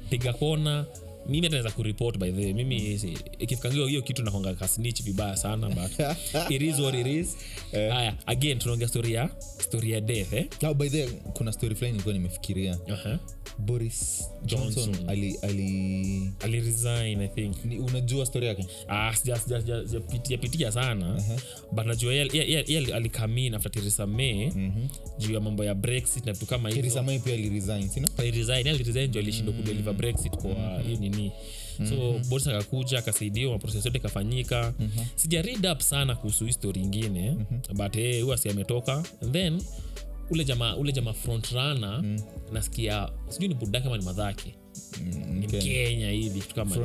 piga kona mimi hata naweza kuripot by the way. mimi ikifikangiwa hiyo kitu nakonga kasnich vibaya sana but it is what it is. Haya again tunaongea story ya story ya death eh? Oh, by the way, kuna story fulani nilikuwa nimefikiria. Uh-huh. boris johnson, Johnson. ali, ali ali resign i think. Ni, unajua story yake? Ah, sija- sija- sija- sijapitia pitia sana. But najua yeye ye- ye- ye alikamin after Theresa May juu ya mambo ya brexit na vitu kama hivyo. Theresa May pia aliresign sina aliresign aliresign juu alishindwa kudeliver brexit kwa hiyo nini so boris akakuja akasaidiwa maproses yote ikafanyika. Sija read up sana kuhusu hii story ingine but hey, huwa si ametoka. Then ule jamaa ule jamaa front runner nasikia sijui ni budake ama ni madhake. Mm, okay. kenya hivi kitu kama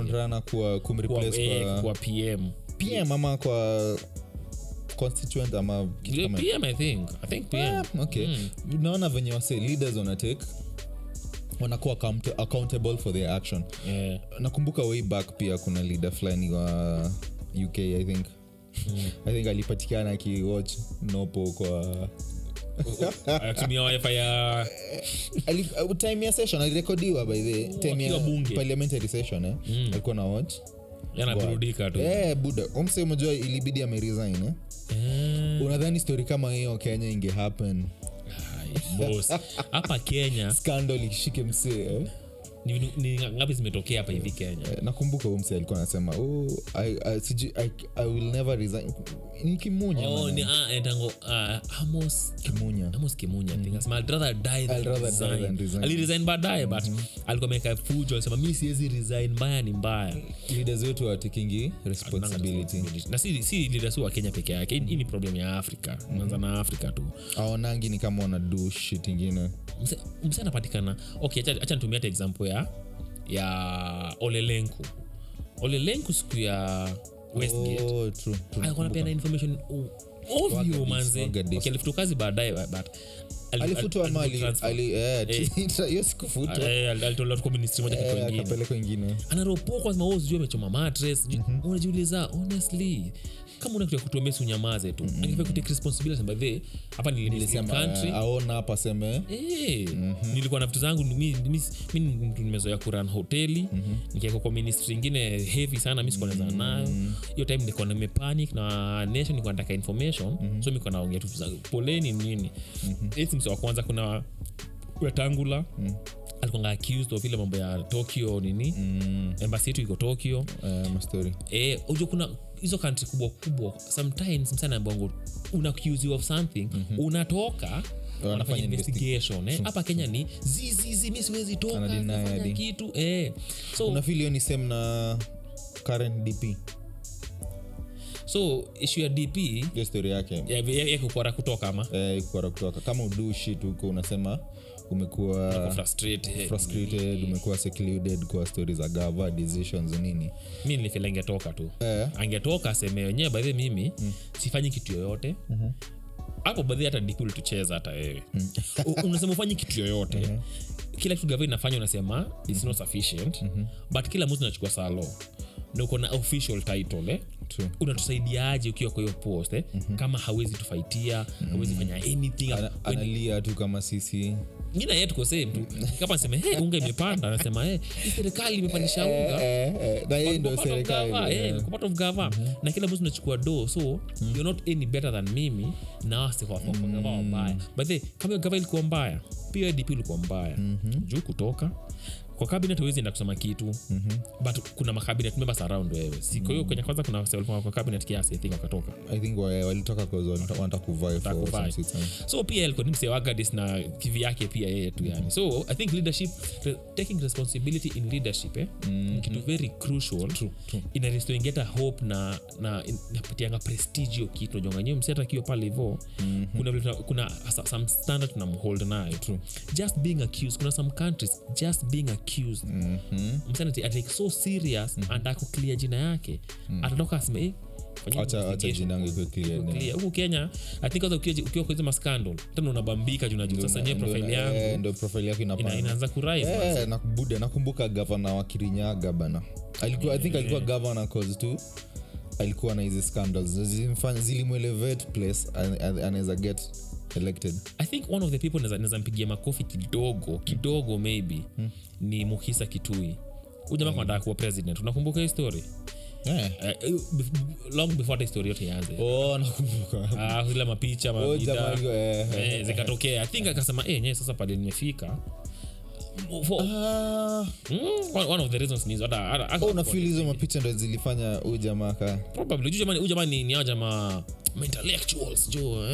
eh, kwa, pm pm ama kwa constituent ama Yeah, pm i think. I think pm Ah, okay. Naona venye wase leaders wanatake wanakuwa account- accountable for their action. Yeah. nakumbuka way back pia kuna leader fulani wa uk i think. I think alipatikana akiwatch nopo kwa anatumia wifi ya uh, time ya session alirekodiwa by the time ya parliamentary session eh? alikuwa na watch. Yanaburudika tu. Eh, buda umse mojua ilibidi ameresign eh? mm. unadhani story kama hiyo kenya ingehappen happen boss. hapa kenya scandal ishike msee eh? Ni, ni ngapi zimetokea hapa hivi kenya? Eh, nakumbuka msee alikuwa anasema oh, I, I, sijui, I, I will never resign. Ni kimunya oh, ni ah, endango ah, amos kimunya. Amos kimunya mm. asema I'd rather die than I'd rather die than resign. aliresign baadaye but alikuwa ameweka fujo alisema mi siwezi resign mbaya ni mbaya. Leaders wetu watakingi responsibility. Na si, si leaders wa kenya peke yake hii hii ni problem ya afrika. Manza na afrika tu. Aonangi ni kama wanadu shit ingine. Mse anapatikana. Okay acha nitumia hata example ya ya olelenku. Olelenku siku ya westgate. Oh, information ovyo Wagadis, manze. wagadis. okay, alifutwa kazi baadaye but ali- alifutwa ali- ama ali- ali- transfer. ali- hiyo sikufutwa. Ali- alitolewa tu kwa ministry moja kitu ingine akapelekwa ingine anaropokwa sijui amechoma matres unajiuliza honestly kama una kitu ya kutuambia si unyamaze tu. Angefaa kutake responsibility by the hapa ni Muslim nilisema country. eh, aona hapa seme. Eh, nilikuwa na vitu zangu mi, mi, mi nimezoea kuran hoteli. Nikiweka kwa ministry ingine heavy sana mi mm-hmm. nayo. Hiyo time nilikuwa nimepanic na nation nilikuwa nataka information. So mi nilikuwa naongea tu za poleni nini. Esi mse wa kwanza kuna wetangula alikuanga accused of ile mambo ya tokyo nini. Mm. embasi yetu iko tokyo. Uh, e, ujo kuna hizo kantri kubwa kubwa sometimes msana bongo una accuse you of something unatoka wanafanya investigation. eh. hapa kenya ni zizizi mi siwezi toka kitu eh. so, unafili hiyo ni sehemu na current dp so ishu ya dp hiyo story yake. ya- ya- ya kutoka ama? Eh, kutoka. Kama udushi tuko unasema umekuwa frustrated. frustrated umekuwa secluded kwa stori za gava decisions nini. Mi nilifila ingetoka tu. Eh. angetoka aseme wenyewe baadhi mimi sifanyi kitu yoyote. Hapo baadhi hata dp ulitucheza hata wewe. U- unasema ufanyi kitu yoyote. Kila kitu gava inafanya unasema its not sufficient. But kila mwezi unachukua salo na uko na official title eh? Unatusaidiaje ukiwa kwa hiyo post eh? kama hawezi tufaitia hawezi fanya anything Ana- When- analia tu kama sisi. Mi na yeye tuko same tu. Kama nasema hey, unga imepanda anasema hey, serikali imepandisha unga. Eh, eh, na yeye part serikali. eh, eh. of gava. na kila mwezi unachukua do so you're not any better than mimi. Na wasi kwa kwa gava wabaya. But the, kama gava ilikuwa mbaya pia DP ilikuwa mbaya. Juu kutoka kwa cabinet huwezi enda kusoma kitu but kuna makabinet members around wewe. Si kwa hiyo kwenye kwanza kuna wase walikuwa kwa cabinet kiasi i think wakatoka. I think walitoka cause wanataka kuvai for kuvai. some seats, so pia alikuwa ni msewagadis na kivi yake pia yeye tu yani. So i think leadership re, taking responsibility in leadership eh, ni kitu very crucial. Inarestoingeta hope na na inapatianga prestige hiyo kitu. Najonganyewe msi mseta kiwa pale hivo kuna, vile kuna some standard tunamhold nayo. Just being accused kuna some countries just being accused msanati atake so serious mm-hmm. and akuklia jina yake. Atatoka aseme eh, huku kenya I think kwanza ukiwa kwa hizo maskandal tena unabambika profile eh, Eh, nakumbuka gavana wa kirinyaga bana. Alikuwa i think alikuwa gavana cause tu alikuwa na hizi scandals. Zilimwelevate place an- an- anaweza get elected. I think one of the people naweza- mpigia makofi kidogo kidogo maybe ni muhisa kitui. Ujamaa mm. kuwa president. Unakumbuka hii story? Yeah. Eh, eh, long before hata story yote ianze. Oh nakumbuka. Ah, zile mapicha Oh, mavida jamaa eh, eh, zikatokea. I think akasema eh, nye sasa pale nimefika Ah, Mm, ni hizo, hata- oh, unafeel hizo mapicha ndo zilifanya huyu jamaa jamani ni jamaa ma intellectuals jo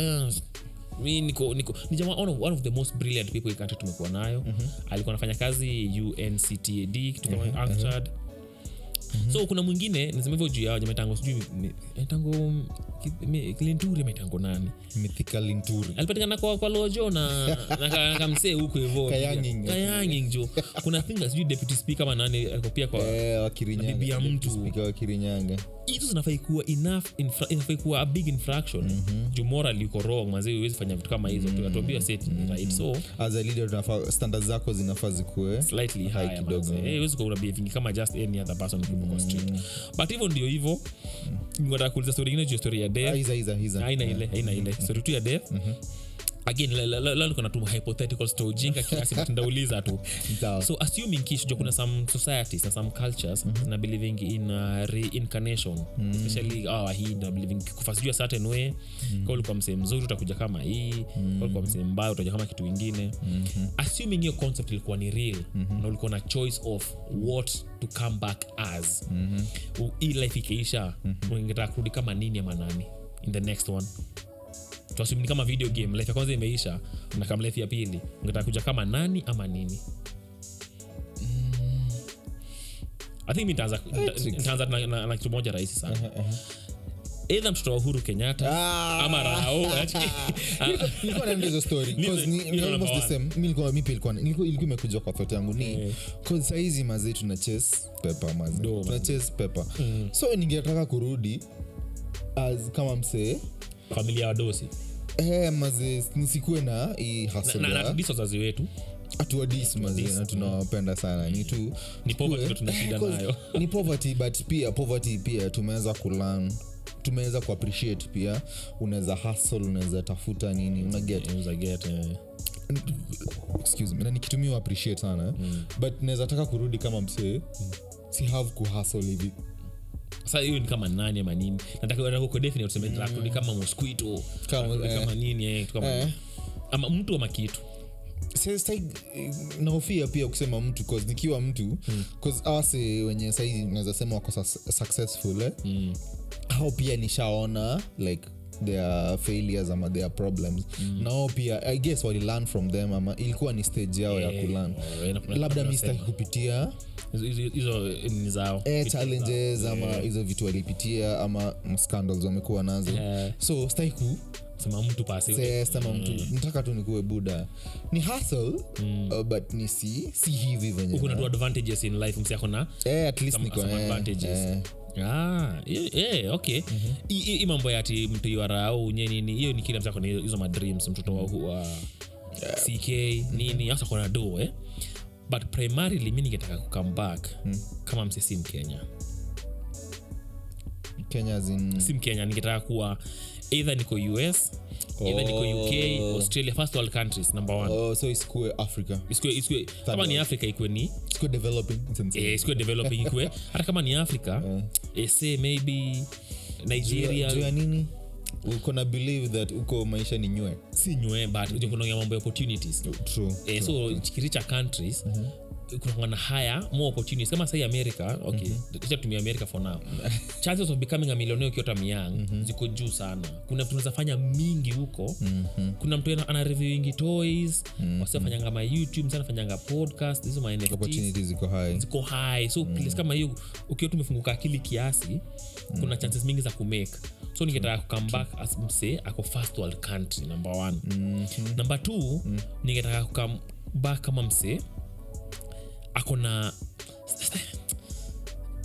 mi niko niko ni jamaa one of, one of the most brilliant people country tumekuwa nayo. Alikuwa anafanya kazi unctad kitu kama ANCTAD. so kuna mwingine nasema hivyo juu yao jamaitango sijui eh, tango linturi ametango nani mithika linturi alipatikana kwa, kwa lojo na na kamsee huko hivo Kayanging. jo kuna thinga sijui deputy speaker ama nani alikuwa pia kwa Eh, wa Kirinyaga. bibi ya mtu. Hizo zinafai kuwa enough infra, inafai kuwa a big infraction mm-hmm. juu moral iko wrong mazee huwezi fanya vitu kama hizo mm-hmm. tuambiwa set ni right so as a leader tunafaa standard zako zinafaa zikuwe slightly High kidogo. Eh, huwezi kuwa una behaving kama just any other person ukiwa kwa street but hivyo ndio hivyo nataka kuuliza stori ingine juu ya stori ya Ah, hiza aina ile aina ile. Stori tu ya death again la- niko na hypothetical story jinga kiasi but tu. So assuming kish kuna some societies na some cultures zina believing in uh, reincarnation. Especially oh, hii na believing. Kufa sijui certain way kwa ulikuwa msee mzuri utakuja kama hii kwa ulikuwa msee mbaya utakuja kama kitu ingine. Assuming hiyo concept ilikuwa ni real na ulikuwa na choice of what to come back as. U- hii life ikiisha ungetaka kurudi kama nini ama nani? In the next one tuasumi ni kama video game life ya kwanza imeisha na kama life ya pili ungetaka kuja kama nani ama nini? I think mi nitaanza na, na, na kitu moja rahisi sana. Eidha mtoto wa uhuru kenyatta Ah. ama imekuja kwa thought yangu ni Eh. saizi mazee tuna ches pepa maze Do, tuna chase pepa so ningetaka kurudi as kama msee. Familia wadosi eh, maze nisikuwe na hii na, hustle na, na ya- tudis wazazi wetu. Atuadis maze na tunawapenda sana. Ni tu Ni poverty eh, nayo. poverty but pia poverty pia tumeweza kulan tumeweza kuappreciate pia. Unaweza hustle unaweza tafuta nini unaget get, eh, excuse me na nikitumia appreciate sana. Mm. but naweza taka kurudi kama msee. Mm. si have kuhasl hivi sasa hiyo ni kama nani ama nini nataka nataka uko definite useme nataka kurudi kama mosquito Kama, eh. kama nini eh, kama Eh. ama mtu ama kitu nahofia pia kusema mtu cause nikiwa mtu mm. cause awase wenye sahii naweza sema wako su- successful eh? mm. au pia nishaona like their failures ama their problems mm. nao pia i guess walilearn from them ama ilikuwa ni stage yao ya Eh, kulearn eh, na- na- labda mistaki kupitia hizo- ni zao eh, challenges zao. ama hizo yeah. vitu walipitia ama scandals wamekuwa nazo yeah. so sitaki ku sema mtu mtu nataka tu nikuwe buda ni hustle uh, but ni si si hivi venye kuna tu advantages in life msi eh, at least niko eh, advantages. eh. Ah, eh, eh, okay. Hii- hii mambo yati ati mtu iwarau nye nini hiyo ni kile msako hizo madreams mtoto wa, wa ck nini hasa kona do eh? but primarily mi ningetaka kukam back kama msisi mkenya. Kenya zin... si mkenya ningetaka kuwa either niko us uk Oh. australia first world countries number one. Oh, so isikue africa. Isikue- isikue- kama ni africa ikwe ni? Isikue developing eh, isikue developing ikwe hata kama ni africa eh, say maybe nigeria. Juu ya nini? Uko na believe that uko maisha ni nywe si nywe but mm kunaongea mambo ya opportunities. True eh, so kiricha countries kunakuwa na higher more opportunities. Kama sai america okay mm tumia america for now. Chances of becoming a millionaire ukiwa tamyang ziko juu sana. Kuna vitu unaweza fanya mingi huko. Kuna mtu ana- reviewingi toys wasifanyanga ma youtube sana fanyanga podcast hizo ma ziko high. Ziko high. So place kama hiyo ukiwa tumefunguka akili kiasi kuna chances mingi za kumake. So ningetaka kukam back as ako first world country number one. Number two ningetaka kukam back kama mse ako na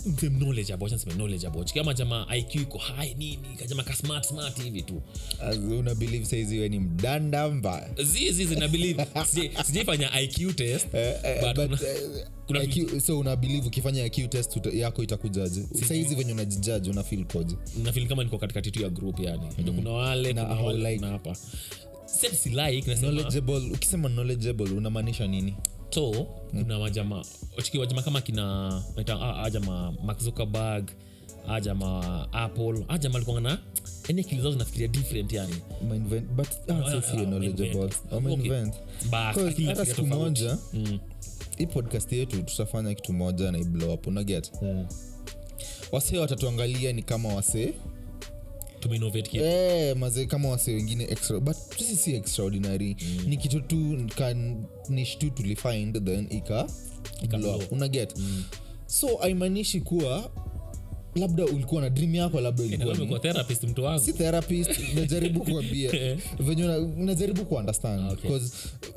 mse knowledgeable acha niseme knowledgeable kama jamaa iq iko high nini kajama ka smart smart hivi tu. Una believe saizi we ni mdanda mbaya zizi zina believe. Sijaifanya iq test but but, kuna- eh, kuna IQ so una believe ukifanya iq test uta, yako itakujaje? Saizi venye unajijaji una feel koje kama niko katikati tu ya group yani. Mm. kuna wale Na kuna wale like- kuna hapa. Set like nasema knowledgeable ukisema knowledgeable unamaanisha nini so kuna wajama chiki wajama kama kina naita ah, ah, mark zuckerberg ajama apple ajama alikuwa na yani akili zao zinafikiria different yani. Ah, ah, hata siku moja Mm. hii podcast yetu tutafanya kitu moja na iblow unaget yeah. wasee watatuangalia ni kama wasee. Tumeinnovate kitu. Eh, mazee kama wasee wengine extra but sisi si extraordinary. Ni kitu tu kan- tu tulifind then ika ika unaget mm. so aimaanishi kuwa labda ulikuwa na dream yako labda ilikuwa therapist mtu wangu. Si therapist najaribu kuambia. Venye najaribu kuunderstand. Okay.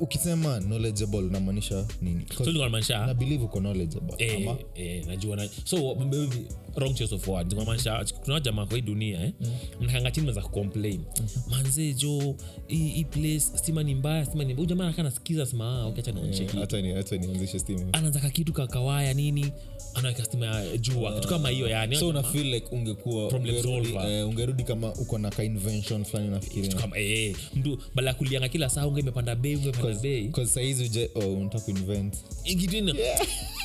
ukisema knowledgeable namaanisha nini? So na believe uko knowledgeable Eh, ama? eh, najua na, so maybe wrong choice of words kumaanisha kuna jamaa kwa hii dunia eh, mnakanga chini meza kucomplain. Manze jo hii place stima ni mbaya stima ni mbaya. Jamaa anakaa nasikiza sema ah, okay, acha nionyeshe Eh, hata ni- hata nianzishe stima. Anaanza kakitu kakawaya nini anaweka stima ya jua kitu kama hiyo yani. So una feel like ungekuwa Problem ungerudi, solver. eh, ungerudi kama uko na ka invention fulani unafikiria kama eh, mtu bala kulianga kila saa unge imepanda bei unge imepanda bei. Because saizi uje oh, unataka kuinvent ingitini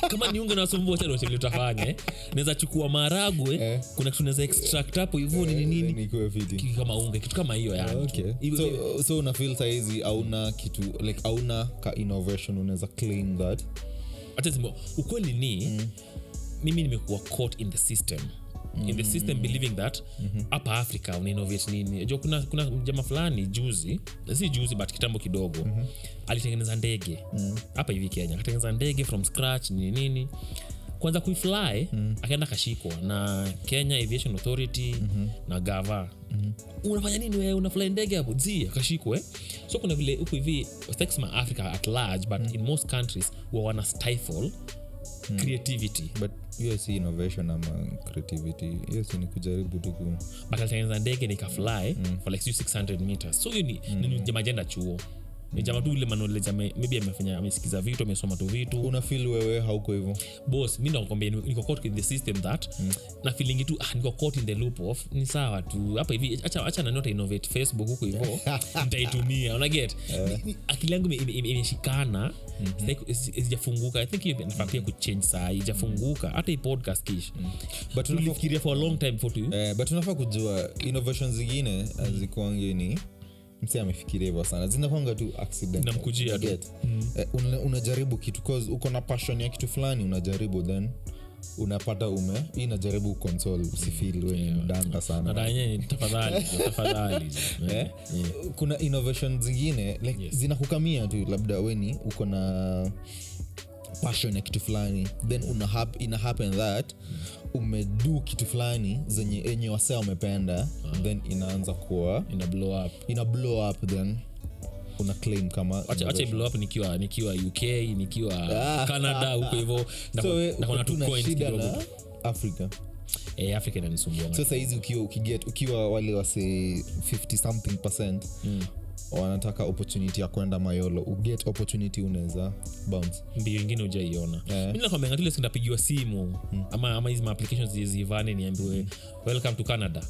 kama ni unge nasumbua cha ndio utafanya eh. naweza chukua maragwe Eh. kuna kitu naweza extract hapo hivyo nini? nini Then kitu kama unge kitu kama hiyo yani. Okay. Iwe- so, so una feel saizi auna kitu like auna ka innovation unaweza claim that? Acha ukweli ni mimi nimekuwa caught in the system. In the system believing that hapa africa unainnovate nini? Jo kuna, kuna jama fulani juzi si juzi but kitambo kidogo alitengeneza ndege. Hapa hivi kenya akatengeneza ndege from scratch nini nini kwanza kuifly akaenda kashikwa na kenya aviation authority na gava. Unafanya nini we unafly ndege hapo? Zi akashikwe eh? so kuna vile huku hivi sitaki africa at large but in most countries wa wana stifle creativity. But hiyo si innovation ama creativity. Hiyo si ni kujaribu tu but alitengeneza ndege nikafly for like sijui 600 meters. So hiyo ni, mm. majenda chuo jamaa tu ule manoleja maybe amefanya amesikiza vitu amesoma tu vitu. Una fil wewe hauko hivo bos mi nakwambia ni- niko caught in the system that na feelingi tu ah, niko caught in the loop of ni sawa tu hapa hivi acha, acha nanota innovate facebook huko hivo nitaitumia unaget Ni- ni- akili yangu ime- ime- ime- imeshikana Sitaki- isi- i think nafaa pia kuchange saa ijafunguka hata hii podcast kish but tulifikiria for a long time before tu. Eh, but unafaa kujua innovation zingine azikuangi ni msi amefikiria hivyo sana zinakwanga tu accident Inamkujia tu. eh, una, unajaribu kitu cause uko na passion ya kitu fulani unajaribu then unapata ume hii najaribu konsol usifil we ni mdanda sana nadanye tafadhali jo, tafadhali jo. Eh? kuna innovation zingine like, Yes. zinakukamia tu labda weni uko na passion ya kitu fulani then una hap, ina happen that umedu kitu fulani zenye enye wasea wamependa then inaanza kuwa ina blow up. ina blow up then una claim kama Acha- acha blow up nikiwa nikiwa uk nikiwa Ah. canada huko so nakona tu coins kidogo. africa. E, africa inanisumbua. So sahizi ukiwa ukiget ukiwa wale wase 50 something percent wanataka opportunity ya kwenda mayolo. Uget opportunity unaweza bounce. Mbio ingine ujaiona yeah. mi nakwambia ngati ile simu ama ama hizi maapplications zivane niambiwe welcome to canada.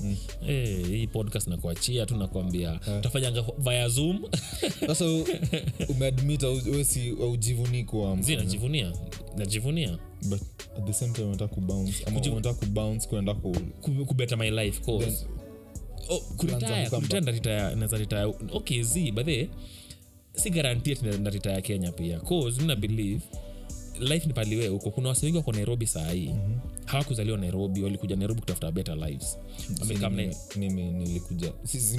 Eh, hii podcast nakuachia tu nakwambia utafanyanga via zoom. Sasa u- umeadmit au- we kuwa zi najivunia. Najivunia. But at the same time unataka kubounce ama unataka kubounce kuenda ku ku- kubeta my life course Then- oh, kuritaya kuritaya ndaritaya naweza ritaya okay z but si garanti ndaritaya kenya pia. Cause mina believe life ni paliwe huko kuna wasi wengi wako nairobi sahii mm-hmm. hawakuzaliwa nairobi walikuja nairobi kutafuta better lives. Mimi, nilikuja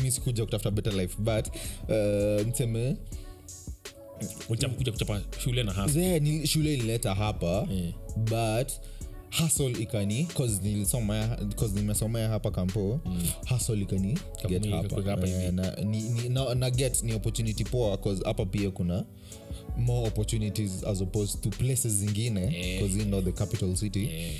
mi sikuja kutafuta better life but uh, mseme ulichakuja kuchapa shule na hapa shule ilileta hapa yeah. but hustle ikani cause nimesomea hapa kampo mm. hustle ikani get hapa, hapa na, ni, ni, na, na get ni opportunity poa hapa pia kuna more opportunities as opposed to places zingine yeah. you know the capital city Eh,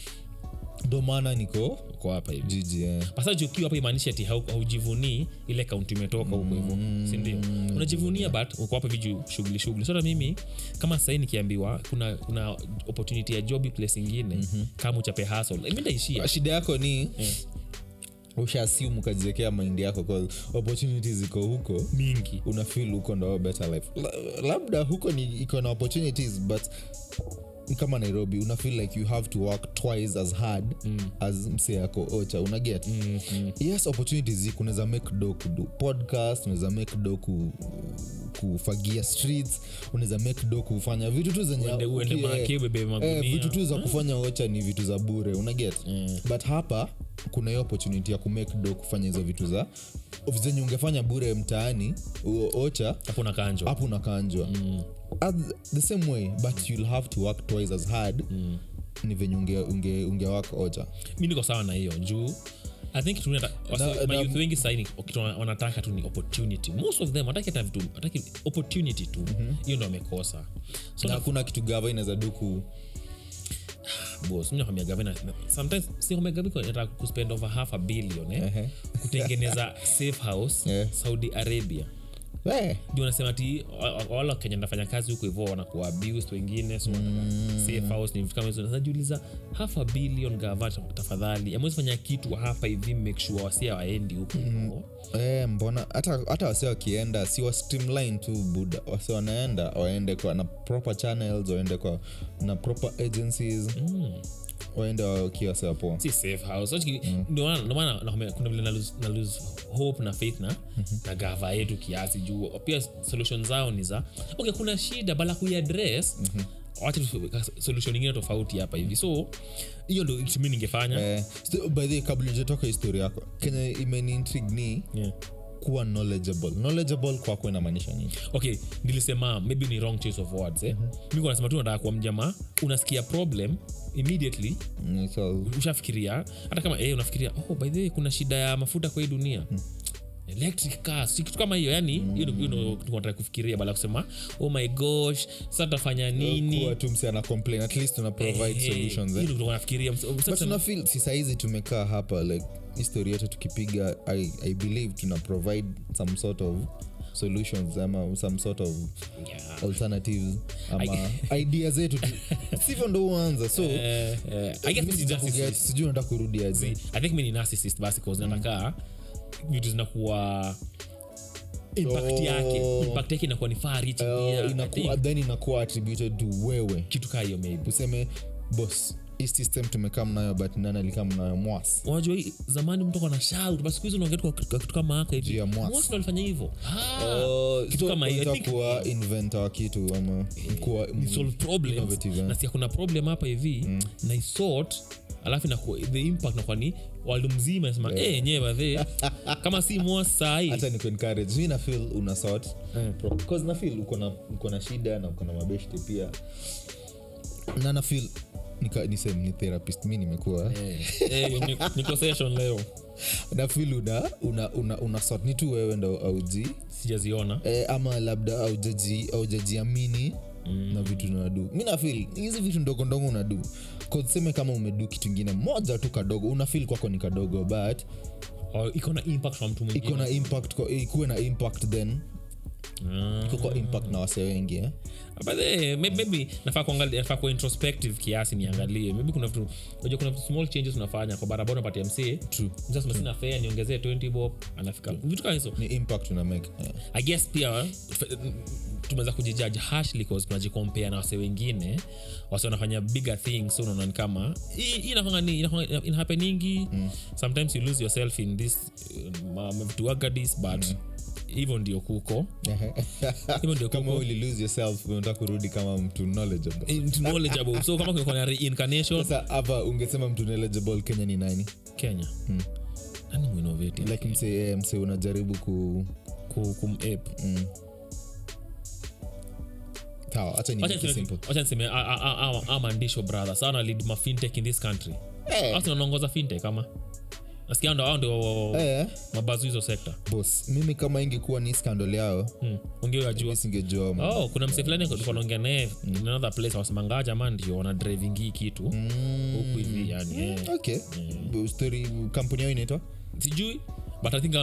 ndo maana niko uko hapa hivi. Jiji pasaji ukiwa hapa imaanishi ati haujivunii ile kaunti umetoka huko hivo sindio unajivunia but uko hapa viju shughuli shughuli. Sota mimi kama sahii nikiambiwa kuna kuna opportunity ya job place ingine kama uchape hasol mi ndaishia. Shida yako ni ushaasium ukajiekea maindi yako iko huko mingi. unafil huko ndo better life. La, labda huko ni iko na opportunities but kama nairobi una feel like you have to work twice as hard mm. as mse yako ocha unaget mm, mm. yes opportunities ziko unaweza make do kudu podcast unaweza make do ku, kufagia streets unaweza make do kufanya vitu tu zenye Uende- uende uki- market, eh, tu za kufanya ocha ni vitu za bure unaget Mm. but hapa kuna hiyo opportunity ya kumake do kufanya hizo vitu za zenye ungefanya bure mtaani ocha hakuna kanjo hapo unakanjwa mm. The same way but you'll have to work twice as hard mm. ni venye unge, unge, unge work ocha mi niko sawa na hiyo juu i think mayouth wengi saini kitu wanataka tu ni opportunity. Most of them wataki hata vitu wataki opportunity tu. Hiyo ndo amekosa so na kitu gava inaweza duku kuspend over half a billion eh, kutengeneza safe house Yeah. saudi arabia ndio wanasema ti wala wakenya nafanya kazi huku hivo wanakuwa abused wengine so wanataka safe house ni vitu kama hizo. Najiuliza half a billion gava tafadhali amwezi fanya kitu hapa hivi make sure wasia waendi huku mm. eh, mbona hata hata wase wakienda si wa streamline tu buda wasi wanaenda waende kwa na proper channels waende kwa na proper agencies waende wakiwa si safe house. Kuna vile na lose, na lose hope na faith na, na gava yetu kiasi juu. Pia solution zao ni za okay kuna shida bala kuiadress wacha tu- solution ingine tofauti hapa hivi. So hiyo ndo mi ningefanya. Eh, so, by the way, kabla ujatoka historia yako kenya imeniintrigue ni yeah. Kuwa knowledgeable. Knowledgeable kwako inamaanisha nini? Okay nilisema maybe ni wrong choice of words eh? mm-hmm. mi nasema tu nataka kuwa mjamaa unasikia problem immediately. Mm, so, ushafikiria hata kama eh, unafikiria oh, by the way kuna shida ya mafuta kwa hii dunia electric cars. Si kitu kama hiyo yani hiyo mm. ndo tunataka kufikiria bala kusema oh my gosh sasa tafanya nini? kuwa tu msi ana complain at least una provide hey, solutions eh? nafikiria. But unafil si saizi tumekaa hapa like history yote tukipiga I, i believe tuna provide some sort of solutions ama some sort of alternatives ama idea zetu tu. Sivyo ndo uanza so sija kuget, sijui nataka kurudi aje. I think mi ni narcissist basi cause nataka vitu zinakuwa impact Oh. yake. Impact yake inakuwa ni far reaching Uh, inakuwa, then inakuwa attributed to wewe. Kitu kaa hiyo maybe. Useme bos hii system tumekaa mnayo but nani alikaa mnayo mwas unajua hii, zamani mtu ako na shout basi siku hizi unaongea tu kwa kitu kama haka hivi. Ya mwas. Mwas ndo alifanya hivyo. Ah, Oh, kitu so kama hiyo think. kuwa inventor wa kitu ama kuwa ni solve problems. innovative, eh? na sia kuna problem hapa hivi na isort alafu na the impact nakuwa ni waldu mzima nasema yeah. hey, nyewe badhe kama si mwa sahii hata ni kuencourage mi nafil una sort. Bcause nafil uko na shida na uko na mabeshte pia. Na nafil nika- niseme ni therapist mi nimekuwa. Niko session leo. Nafil una, una, una, una sort ni tu wewe ndo auji. Sijaziona. E, ama labda aujaji aujajiamini mm. na vitu unadu mi nafil hizi vitu ndogo ndogo unadu seme kama umedu kitu ingine moja tu kadogo unafil kwako ni kadogo but iko na impact kwa mtu iko na impact ikuwe na impact then Ah. impact na wase wengi eh? But, eh, maybe nafaa kuangalia nafaa kuwa introspective kiasi niangalie. Maybe kuna vitu unajua kuna small changes unafanya kwa barabara unapatia mc True. msasema sina fare niongezee 20 bob anafika. Vitu kama hizo. Ni impact una make i guess pia tumeweza kujijaji harshly cause tunajikompea na wase wengine. Wase wanafanya bigger things so unaona kama hii- hii ni ina happeningi sometimes you lose yourself in this vitu wagadis but hivyo ndio kuko hivyo ndio kama kuko uli lose yourself unataka kurudi kama mtu knowledgeable Eh, knowledgeable so kama kuna kuna reincarnation sasa hapa ungesema mtu knowledgeable kenya ni nani kenya nani muinnovative like mse eh, mse unajaribu ku ku kumape mm. sawa hacha ni Wacha make it niseme- simple wacha niseme a- a- a- a- a mandisho brother sana lead mafintech in this country Hey. Tunaongoza fintech ama nasikia hao hao ndio eh, mabazu hizo sekta. Boss mimi kama ingekuwa ni skandol yao hmm. oh kuna mse fulani tulikuwa naongea naye in another place wasemangaa jamaa ndio wana driving hii kitu. Huku hivi yani eh. okay. Story kampuni yao inaitwa? Sijui but i think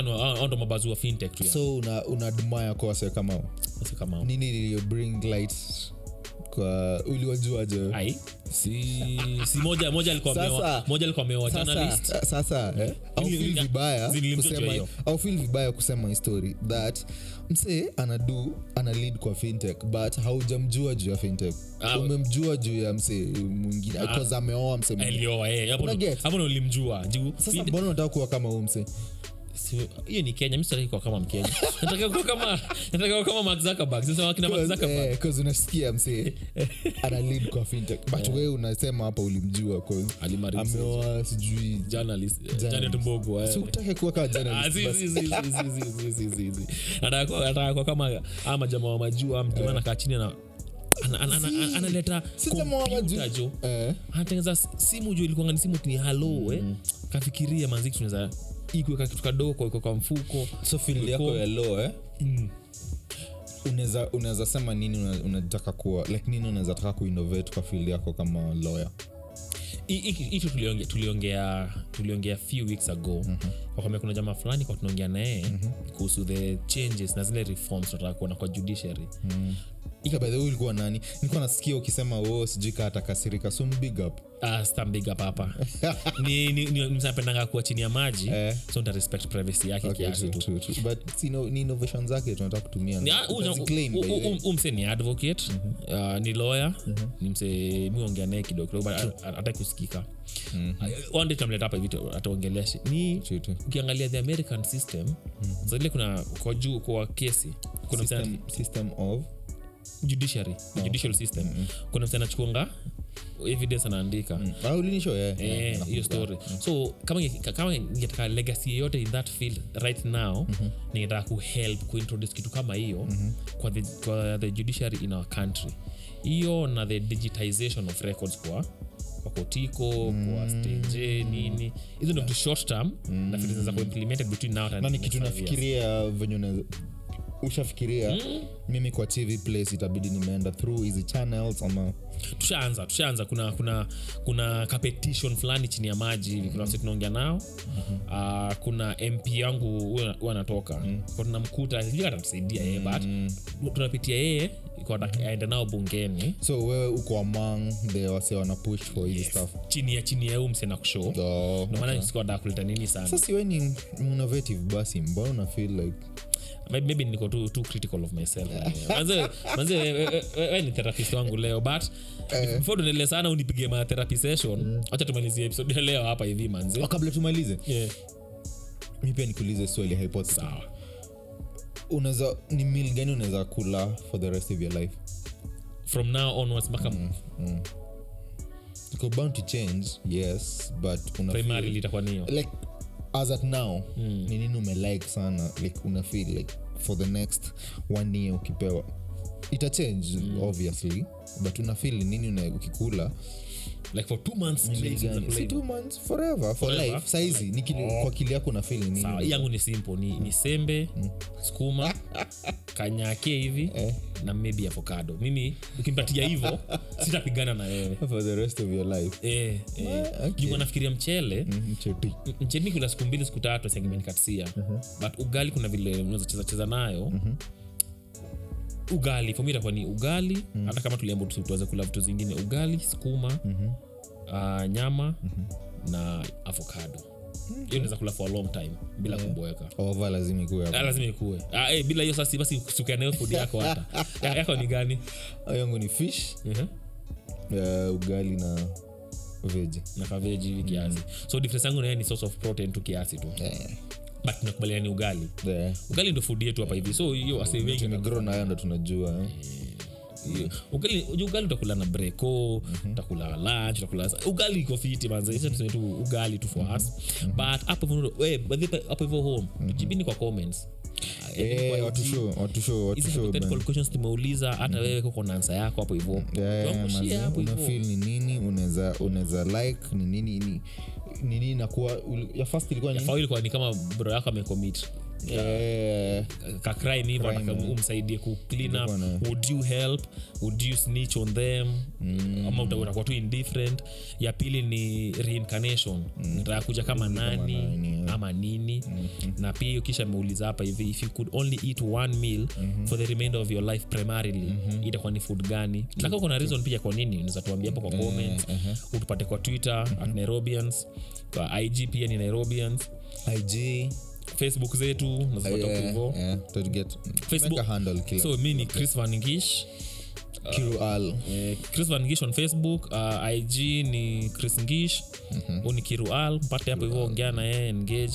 mabazu wa fintech tu so una, una admire kwa wase kama hao. Sasa nini bring light kwa uliwajuaje ai. Si si. Moja moja alikuwa ameoa. Moja alikuwa ameoa journalist. sasa eh, au feel vibaya kusema au feel vibaya kusema that msee anadu ana lead kwa fintech but haujamjua juu ya fintech. Ah, umemjua juu ya msee mwingine ameoa msee mwingine. alioa eh hapo hapo ulimjua juu sasa mbona unataka kuwa kama huu msee hiyo ni kenya mi sitaki kuwa kama mkenya. Nataka kuwa kama nataka kuwa kama mark zuckerberg. Sasa wakina mark zuckerberg. Eh, 'cause unasikia msee ana lead kwa fintech. But wewe unasema hapa ulimjua 'cause ameoa sijui journalist eh, janet mbogo eh. kuwa kama journalist. Nataka kuwa- nataka kuwa kama ama jamaa wa majua jamaa anakaa chini na analeta kompyuta jo. Anatengeza simu juu ilikuanga ni simu tini halo eh. kafikiria manziki tunaweza ikuweka kitu kadogo kwa- kwa mfuko so field yako ya law eh? unaweza unaweza sema nini una- unataka kuwa like nini unaweza taka kuinnovate kwa field yako kama lawyer hicho tuliongea tuliongea tuliongea few weeks ago mm-hmm. kuna jamaa fulani kwa tunaongea naye mm-hmm. kuhusu the changes na zile reforms tunataka kuona kwa judiciary ika the ulikuwa nani? Nilikuwa nasikia ukisema o sijui kaa atakasirika so big up. Uh, stambiga papa ni, ni, ni msapendanga kuwa chini ya maji Eh. so nita respect privacy yake Okay, kiasi tu. true, true. but si no- ni innovation zake tunataka kutumia Ni- ah, huyu- huyu mse ni advocate uh, ni lawyer ni mse miongea naye kidogo kidogo hata kusikika. One day tutamleta hapa hivi ataongelea shi- ni ukiangalia the american system mm-hmm. zaile kuna kwa juu kwa kesi kuna system, system of judiciary the judicial system. Kuna msana anachukuanga evidence anaandika Ah, yeah, yeah, Eh, hiyo story. So kama kama ningetaka legacy yeyote in that field right now ningetaka kuhelp kuintroduce kitu kama hiyo kwa, the, kwa the judiciary in our country. Hiyo na the digitization of records kwa kwa kotiko kwa stage nini. Hizo ndo vitu short term na vitu zinaweza kuimplemented between now na ni kitu nafikiria venye ushafikiria mimi kwa tv place itabidi nimeenda through hizi channels ama? Tushaanza tushaanza. Kuna kuna kuna competition fulani chini ya maji hivi. Kuna wasi tunaongea nao. Uh, kuna mp yangu huyo anatoka. Mm-hmm. tunamkuta sijui atatusaidia yeye but tunapitia yeye aende nao bungeni. So wewe uko among the wase wana push for hizi stuff? Chini ya chini ya huu msena kushow. Oh, Ndio maana sikuwa kuleta nini sana. Sasa we ni innovative basi mbona una feel like maybe, maybe niko too, too critical of myself. Manze ni therapist wangu leo but before tuendelee sana unipige ma therapy session acha tumalizie episode leo hapa hivi manze. Oh, kabla tumalize. Yeah. mi pia nikuulize swali hypothesis sawa. Unaweza ni mil gani unaweza kula for the rest of your life? From now onwards mpaka iko bound to change yes but una primary niyo. like as at now ni nini umelike sana like una feel like for the next one year ukipewa. Ita change obviously but una feel nini ukikula? Like for two months si two months forever for Forever? life saizi ni kwa kili yako ni nini? Yangu ni simple ni, ni sembe skuma kanyake hivi na maybe avocado. Mimi ukimpatia hivo sitapigana na wewe. For the rest of your life. Eh, eh. okay. Juu nafikiria mchele. Mhm, cheti. kula siku mbili siku tatu sengimenikatisia but ugali kuna vile unaweza cheza cheza nayo. Ugali fomi itakuwa ni ugali. Hata kama tuliambo tuweze kula vitu zingine. Ugali sukuma uh, nyama na avocado hiyo naweza kula for a long time bila kuboeka. Ova lazima ikuwe Ah, lazima ikue ah, hey, bila hiyo sasi basi sukianayo fudi yako hata. Ya- yako ni gani? Yangu ni fish Mhm. uh, ugali na veji na kaveji hivi kiasi. So difference yangu naye ni source of protein tu kiasi tu. Yeah. But ni ugali. Yeah. ugali ndo fudi yetu hapa hivi. So hiyo wase nayo ndo tunajua eh. Ugali ugali utakula na breko utakula lunch utakula ugali iko fiti manze tuseme tu ugali tu for us. But hapo hivyo we by hapo hivyo home tujibini kwa comments. Eh, Kwa show, hypothetical man. questions tumeuliza hata wewe kuko na ansa yako hapo hapo hivyo. unafeel ni nini unaweza unaweza like ni nini ni ni nini inakuwa ya fast ilikuwa ni kama bro yako amecommit Eh, kacrime hivo umsaidie ku up. Would you help? Would you snitch on them? Ama utakuwa tu indifferent. Ya pili ni reincarnation. Kuja kama nani? nani, yeah. ama nini? Na pia kisha ameuliza hapa hivi if you could only eat one meal for the remainder of your life primarily itakuwa ni food gani? Taka kuna na reason pia kwa nini? Unaweza tuambia hapo kwa comments utupate kwa twitter at nairobians. Kwa ig pia ni nairobians. Ig facebook zetu nazipata eh, hivo eh, to get- Facebook- make a handle kila so mi ni chris vangish Kiru al eh, chris vangish on facebook uh, ig ni chris ngish mm ni kirual mpate hapo hivyo ongea na yeye engage.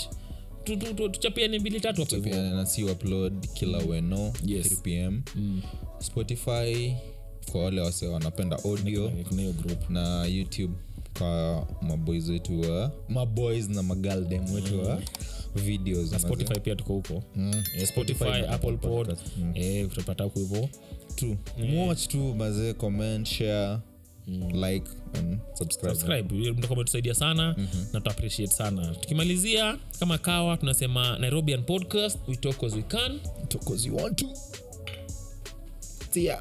Tu- tu- tu- tuchapiane mbili tatu hapo hivyo. Pia na si upload kila weno Yes. 3 pm spotify kwa wale wase wanapenda audio. Kuna group. Na youtube kwa maboys wetu wa maboys na magaldem wetu wa videos na spotify pia tuko huko. Mm. Eh, yeah, spotify, apple pod mm. eh, tutapata huko hivo true. Eh. Tu mazee comment share Mm. sana mhm. na tuappreciate sana. Tukimalizia kama kawa tunasema nairobian podcast we talk as we can. Talk as you want to. See